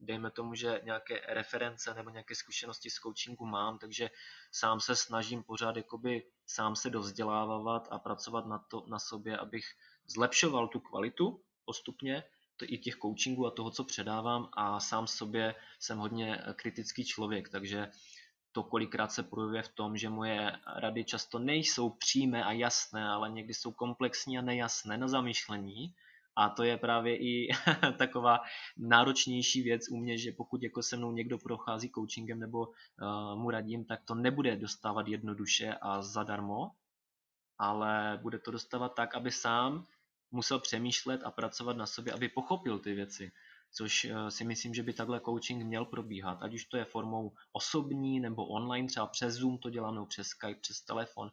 dejme tomu, že nějaké reference nebo nějaké zkušenosti z coachingu mám, takže sám se snažím pořád jakoby sám se dovzdělávat a pracovat na, to, na sobě, abych zlepšoval tu kvalitu postupně, to i těch coachingů a toho, co předávám a sám sobě jsem hodně kritický člověk, takže to kolikrát se projevuje v tom, že moje rady často nejsou přímé a jasné, ale někdy jsou komplexní a nejasné na zamýšlení. A to je právě i taková náročnější věc u mě, že pokud jako se mnou někdo prochází coachingem nebo uh, mu radím, tak to nebude dostávat jednoduše a zadarmo, ale bude to dostávat tak, aby sám musel přemýšlet a pracovat na sobě, aby pochopil ty věci což eh, si myslím, že by takhle coaching měl probíhat, ať už to je formou osobní nebo online, třeba přes Zoom to dělám, nebo přes Skype, přes telefon,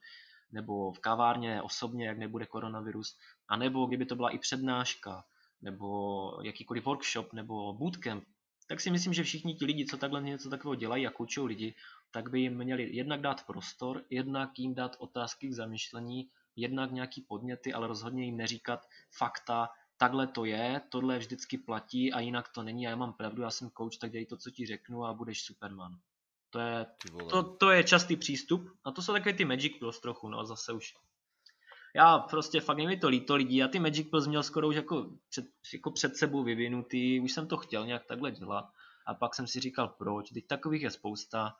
nebo v kavárně osobně, jak nebude koronavirus, a nebo kdyby to byla i přednáška, nebo jakýkoliv workshop, nebo bootcamp, tak si myslím, že všichni ti lidi, co takhle něco takového dělají a koučují lidi, tak by jim měli jednak dát prostor, jednak jim dát otázky k zamyšlení, jednak nějaký podněty, ale rozhodně jim neříkat fakta, takhle to je, tohle vždycky platí a jinak to není a já mám pravdu, já jsem coach, tak dělej to, co ti řeknu a budeš Superman. To je, to, to je častý přístup a to jsou takové ty Magic Pills trochu, no zase už. Já prostě fakt je mi to líto lidí, já ty Magic Pills měl skoro už jako před, jako před sebou vyvinutý, už jsem to chtěl nějak takhle dělat. A pak jsem si říkal proč, teď takových je spousta.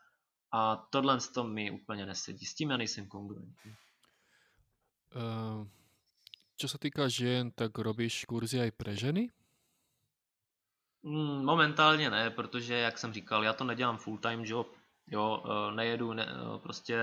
A tohle to mi úplně nesedí, s tím já nejsem kongruentní. Uh, Čo sa týka žien, tak robíš kurzy aj pre ženy? Mm, momentálně ne, protože, jak jsem říkal, já to nedělám full time job, jo, e, nejedu, ne, e, prostě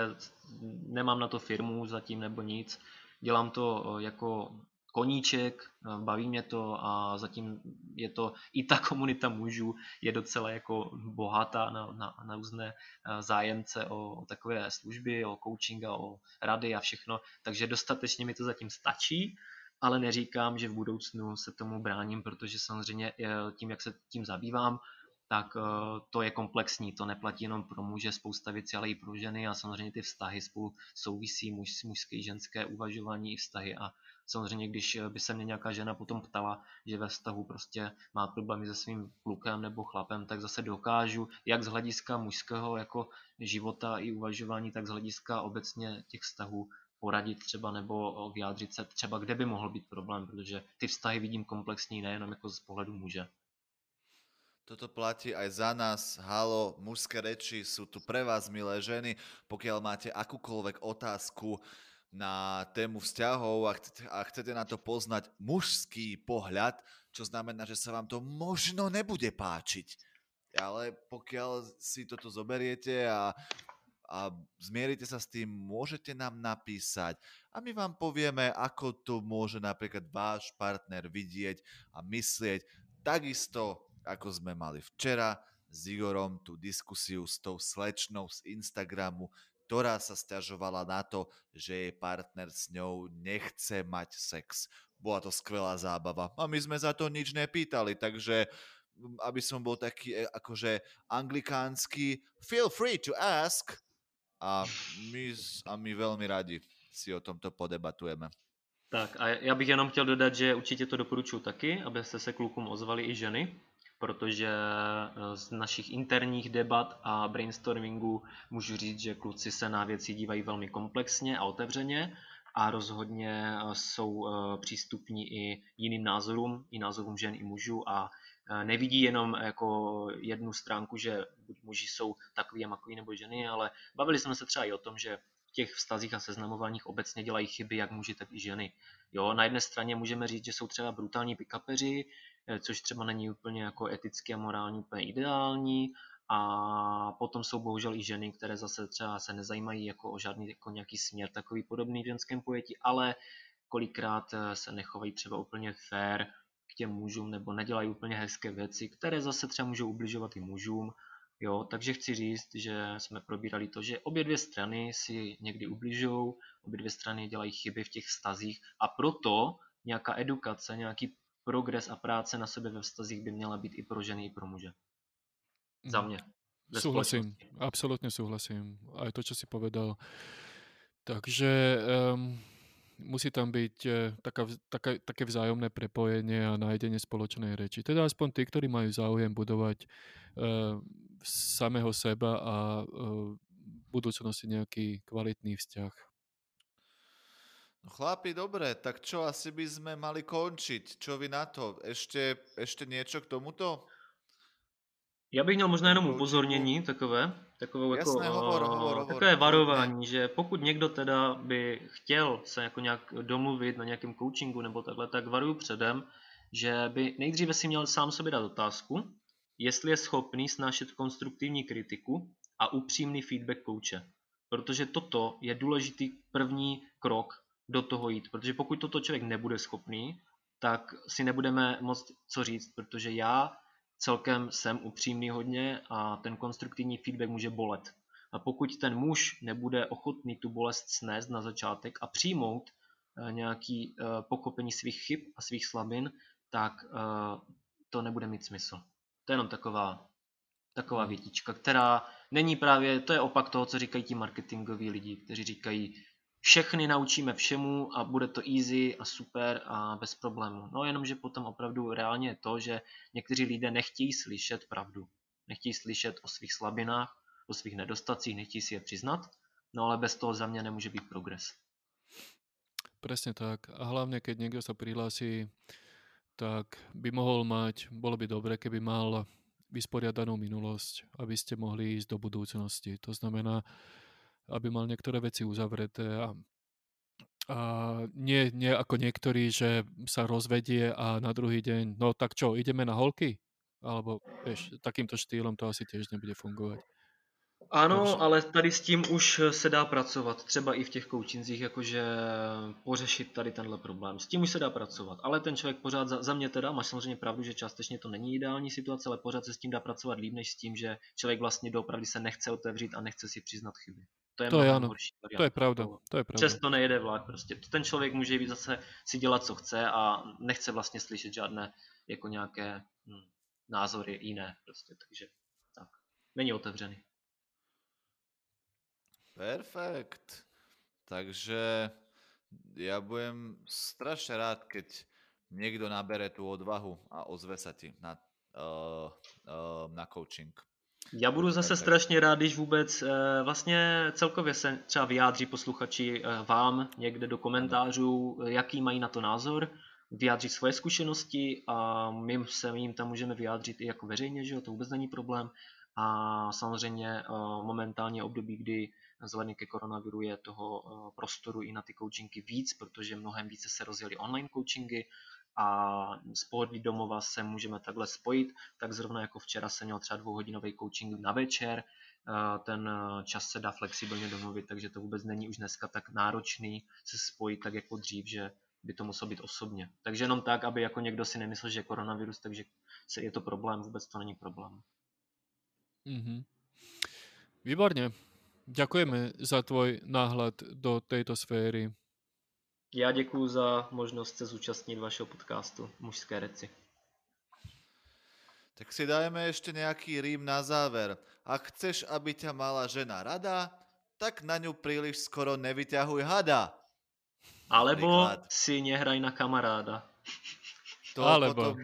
nemám na to firmu zatím nebo nic, dělám to e, jako koníček, baví mě to a zatím je to, i ta komunita mužů je docela jako bohatá na, na, na různé zájemce o, o takové služby, o coaching a o rady a všechno, takže dostatečně mi to zatím stačí, ale neříkám, že v budoucnu se tomu bráním, protože samozřejmě tím, jak se tím zabývám, tak to je komplexní, to neplatí jenom pro muže, spousta věcí, ale i pro ženy a samozřejmě ty vztahy spolu souvisí, muž, mužské, ženské uvažování i vztahy a Samozřejmě, když by se mě nějaká žena potom ptala, že ve vztahu prostě má problémy se svým klukem nebo chlapem, tak zase dokážu, jak z hlediska mužského jako života i uvažování, tak z hlediska obecně těch vztahů poradit třeba nebo vyjádřit se třeba, kde by mohl být problém, protože ty vztahy vidím komplexní nejenom jako z pohledu muže. Toto platí aj za nás. Halo, mužské reči sú tu pre vás, milé ženy. Pokiaľ máte akúkoľvek otázku, na tému vzťahov a chcete, a chcete na to poznať mužský pohľad, čo znamená, že sa vám to možno nebude páčiť. Ale pokiaľ si toto zoberiete a a zmierite sa s tým, môžete nám napísať a my vám povieme, ako to môže napríklad váš partner vidieť a myslieť. Takisto, ako sme mali včera s Igorom tú diskusiu s tou slečnou z Instagramu, ktorá sa stiažovala na to, že jej partner s ňou nechce mať sex. Bola to skvelá zábava a my sme za to nič nepýtali, takže aby som bol taký e, akože anglikánsky, feel free to ask a my, a my veľmi radi si o tomto podebatujeme. Tak a já bych jenom chtěl dodat, že určitě to doporučuji taky, abyste se klukům ozvali i ženy, protože eh, z našich interních debat a brainstormingu můžu říct, že kluci se na věci dívají velmi komplexně a otevřeně a rozhodně eh, jsou eh, přístupní i jiným názorům, i názorům žen i mužů a nevidí jenom jako jednu stránku, že buď muži jsou takový a makový nebo ženy, ale bavili jsme se třeba i o tom, že v těch vztazích a seznamováních obecně dělají chyby jak muži, tak i ženy. Jo, na jedné straně můžeme říct, že jsou třeba brutální pikapeři, což třeba není úplně jako eticky a morálně úplně ideální. A potom jsou bohužel i ženy, které zase třeba se nezajímají jako o žádný jako nějaký směr takový podobný v ženském pojetí, ale kolikrát eh, se nechovají třeba úplně fair k těm mužům nebo nedělají úplně hezké věci, které zase třeba můžou ubližovat i mužům. Jo, takže chci říct, že jsme probírali to, že obě dvě strany si někdy ubližují, obě dvě strany dělají chyby v těch vztazích a proto nějaká edukace, nějaký progres a práce na sebe ve vztazích by měla být i pro ženy, i pro muže. Za mhm. mě. Súhlasím, absolútne súhlasím. Aj to, čo si povedal. Takže um, musí tam byť uh, taká, taká, také vzájomné prepojenie a nájdenie spoločnej reči. Teda aspoň tí, ktorí majú záujem budovať uh, samého seba a uh, v budúcnosti nejaký kvalitný vzťah. No chlapi, dobre, tak čo, asi by sme mali končiť. Čo vy na to? Ešte, ešte niečo k tomuto? Já bych měl možná jenom upozornění takové, takovou Jasné, jako, hovor, hovor, hovor, takové varování, že pokud někdo teda by chtěl se jako nějak domluvit na nějakém coachingu nebo takhle, tak varuju předem, že by nejdříve si měl sám sobě dát otázku, jestli je schopný snášet konstruktivní kritiku a upřímný feedback kouče. Protože toto je důležitý první krok do toho jít, protože pokud toto člověk nebude schopný, tak si nebudeme moct co říct, protože já celkem jsem upřímný hodně a ten konstruktivní feedback může bolet. A pokud ten muž nebude ochotný tu bolest snést na začátek a přijmout eh, nějaký eh, pokopení svých chyb a svých slabin, tak eh, to nebude mít smysl. To je jenom taková, taková hmm. větička, která není právě, to je opak toho, co říkají ti marketingoví lidi, kteří říkají, všechny naučíme všemu a bude to easy a super a bez problému. No jenomže potom opravdu reálně je to, že někteří lidé nechtějí slyšet pravdu. Nechtějí slyšet o svých slabinách, o svých nedostacích, nechtějí si je přiznat, no ale bez toho za mě nemůže být progres. Presne tak. A hlavne, keď niekto sa prihlási, tak by mohol mať, bolo by dobre, keby mal vysporiadanú minulosť, aby ste mohli ísť do budúcnosti. To znamená, aby mal niektoré veci uzavreté a, a nie, nie ako niektorí, že sa rozvedie a na druhý deň, no tak čo, ideme na holky? Alebo vieš, takýmto štýlom to asi tiež nebude fungovať. Ano, Takže... ale tady s tím už se dá pracovat, třeba i v těch coachingzích, jakože pořešit tady tenhle problém. S tím už se dá pracovat, ale ten člověk pořád, za, za mě teda, máš samozřejmě pravdu, že částečně to není ideální situace, ale pořád se s tím dá pracovat líp, než s tím, že člověk vlastně doopravdy se nechce otevřít a nechce si přiznat chyby. To je, to je ano, horší to je pravda, to je pravda. Často nejede vlak prostě. Ten člověk může být zase si dělat, co chce a nechce vlastně slyšet žádné jako nějaké hm, názory jiné prostě, takže tak. Není otevřený. Perfekt. Takže ja budem strašne rád, keď niekto nabere tú odvahu a ozve sa ti na, uh, uh, na coaching. Já budu zase strašně rád, když vůbec uh, vlastně celkově se třeba vyjádří posluchači uh, vám někde do komentářů, jaký mají na to názor, vyjádřit svoje zkušenosti a my se jim tam můžeme vyjádřit i jako veřejně, že jo, to vůbec není problém. A samozřejmě uh, momentálně období, kdy vzhledem ke koronaviru je toho eh, prostoru i na ty coachingy víc, protože mnohem více se rozjeli online coachingy a z pohodlí domova se můžeme takhle spojit, tak zrovna jako včera jsem měl třeba dvouhodinový coaching na večer, ten čas se dá flexibilně domluvit, takže to vůbec není už dneska tak náročný se spojit tak jako dřív, že by to muselo být osobně. Takže jenom tak, aby jako někdo si nemyslel, že je koronavirus, takže je to problém, vůbec to není problém. Mm-hmm. Výborně. Ďakujeme za tvoj náhled do této sféry. Já děkuji za možnost se zúčastnit vašeho podcastu Mužské reci. Tak si dajme ještě nějaký rým na záver. Ak chceš, aby ťa mala žena rada, tak na ňu príliš skoro nevyťahuj hada. Alebo Príklad. si nehraj na kamaráda. To Alebo. Potom...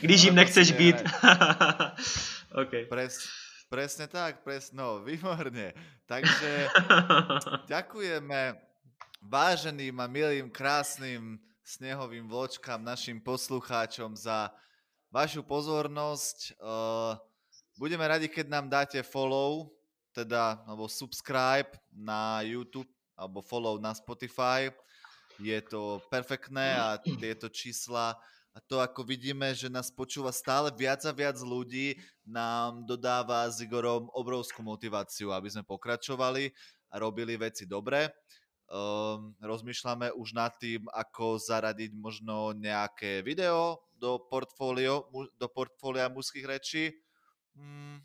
Když jim nechceš být. okay. Pres, presne tak, presne, no, výborne. Takže ďakujeme váženým a milým, krásnym snehovým vločkám, našim poslucháčom za vašu pozornosť. Budeme radi, keď nám dáte follow, teda, alebo subscribe na YouTube alebo follow na Spotify. Je to perfektné a tieto čísla a to ako vidíme, že nás počúva stále viac a viac ľudí, nám dodáva s Igorom obrovskú motiváciu, aby sme pokračovali a robili veci dobre. Um, rozmýšľame už nad tým, ako zaradiť možno nejaké video do, portfólio, do portfólia mužských rečí. Mm,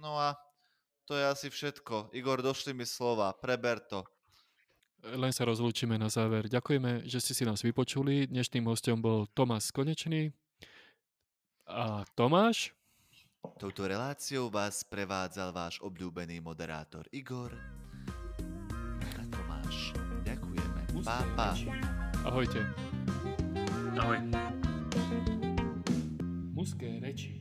no a to je asi všetko. Igor, došli mi slova. Preber to. Len sa rozlúčime na záver. Ďakujeme, že ste si nás vypočuli. Dnešným hostom bol Tomás Konečný. A Tomáš? Touto reláciou vás prevádzal váš obľúbený moderátor Igor a Tomáš. Ďakujeme. Pá, pá. Ahojte. Ahoj. Muské reči.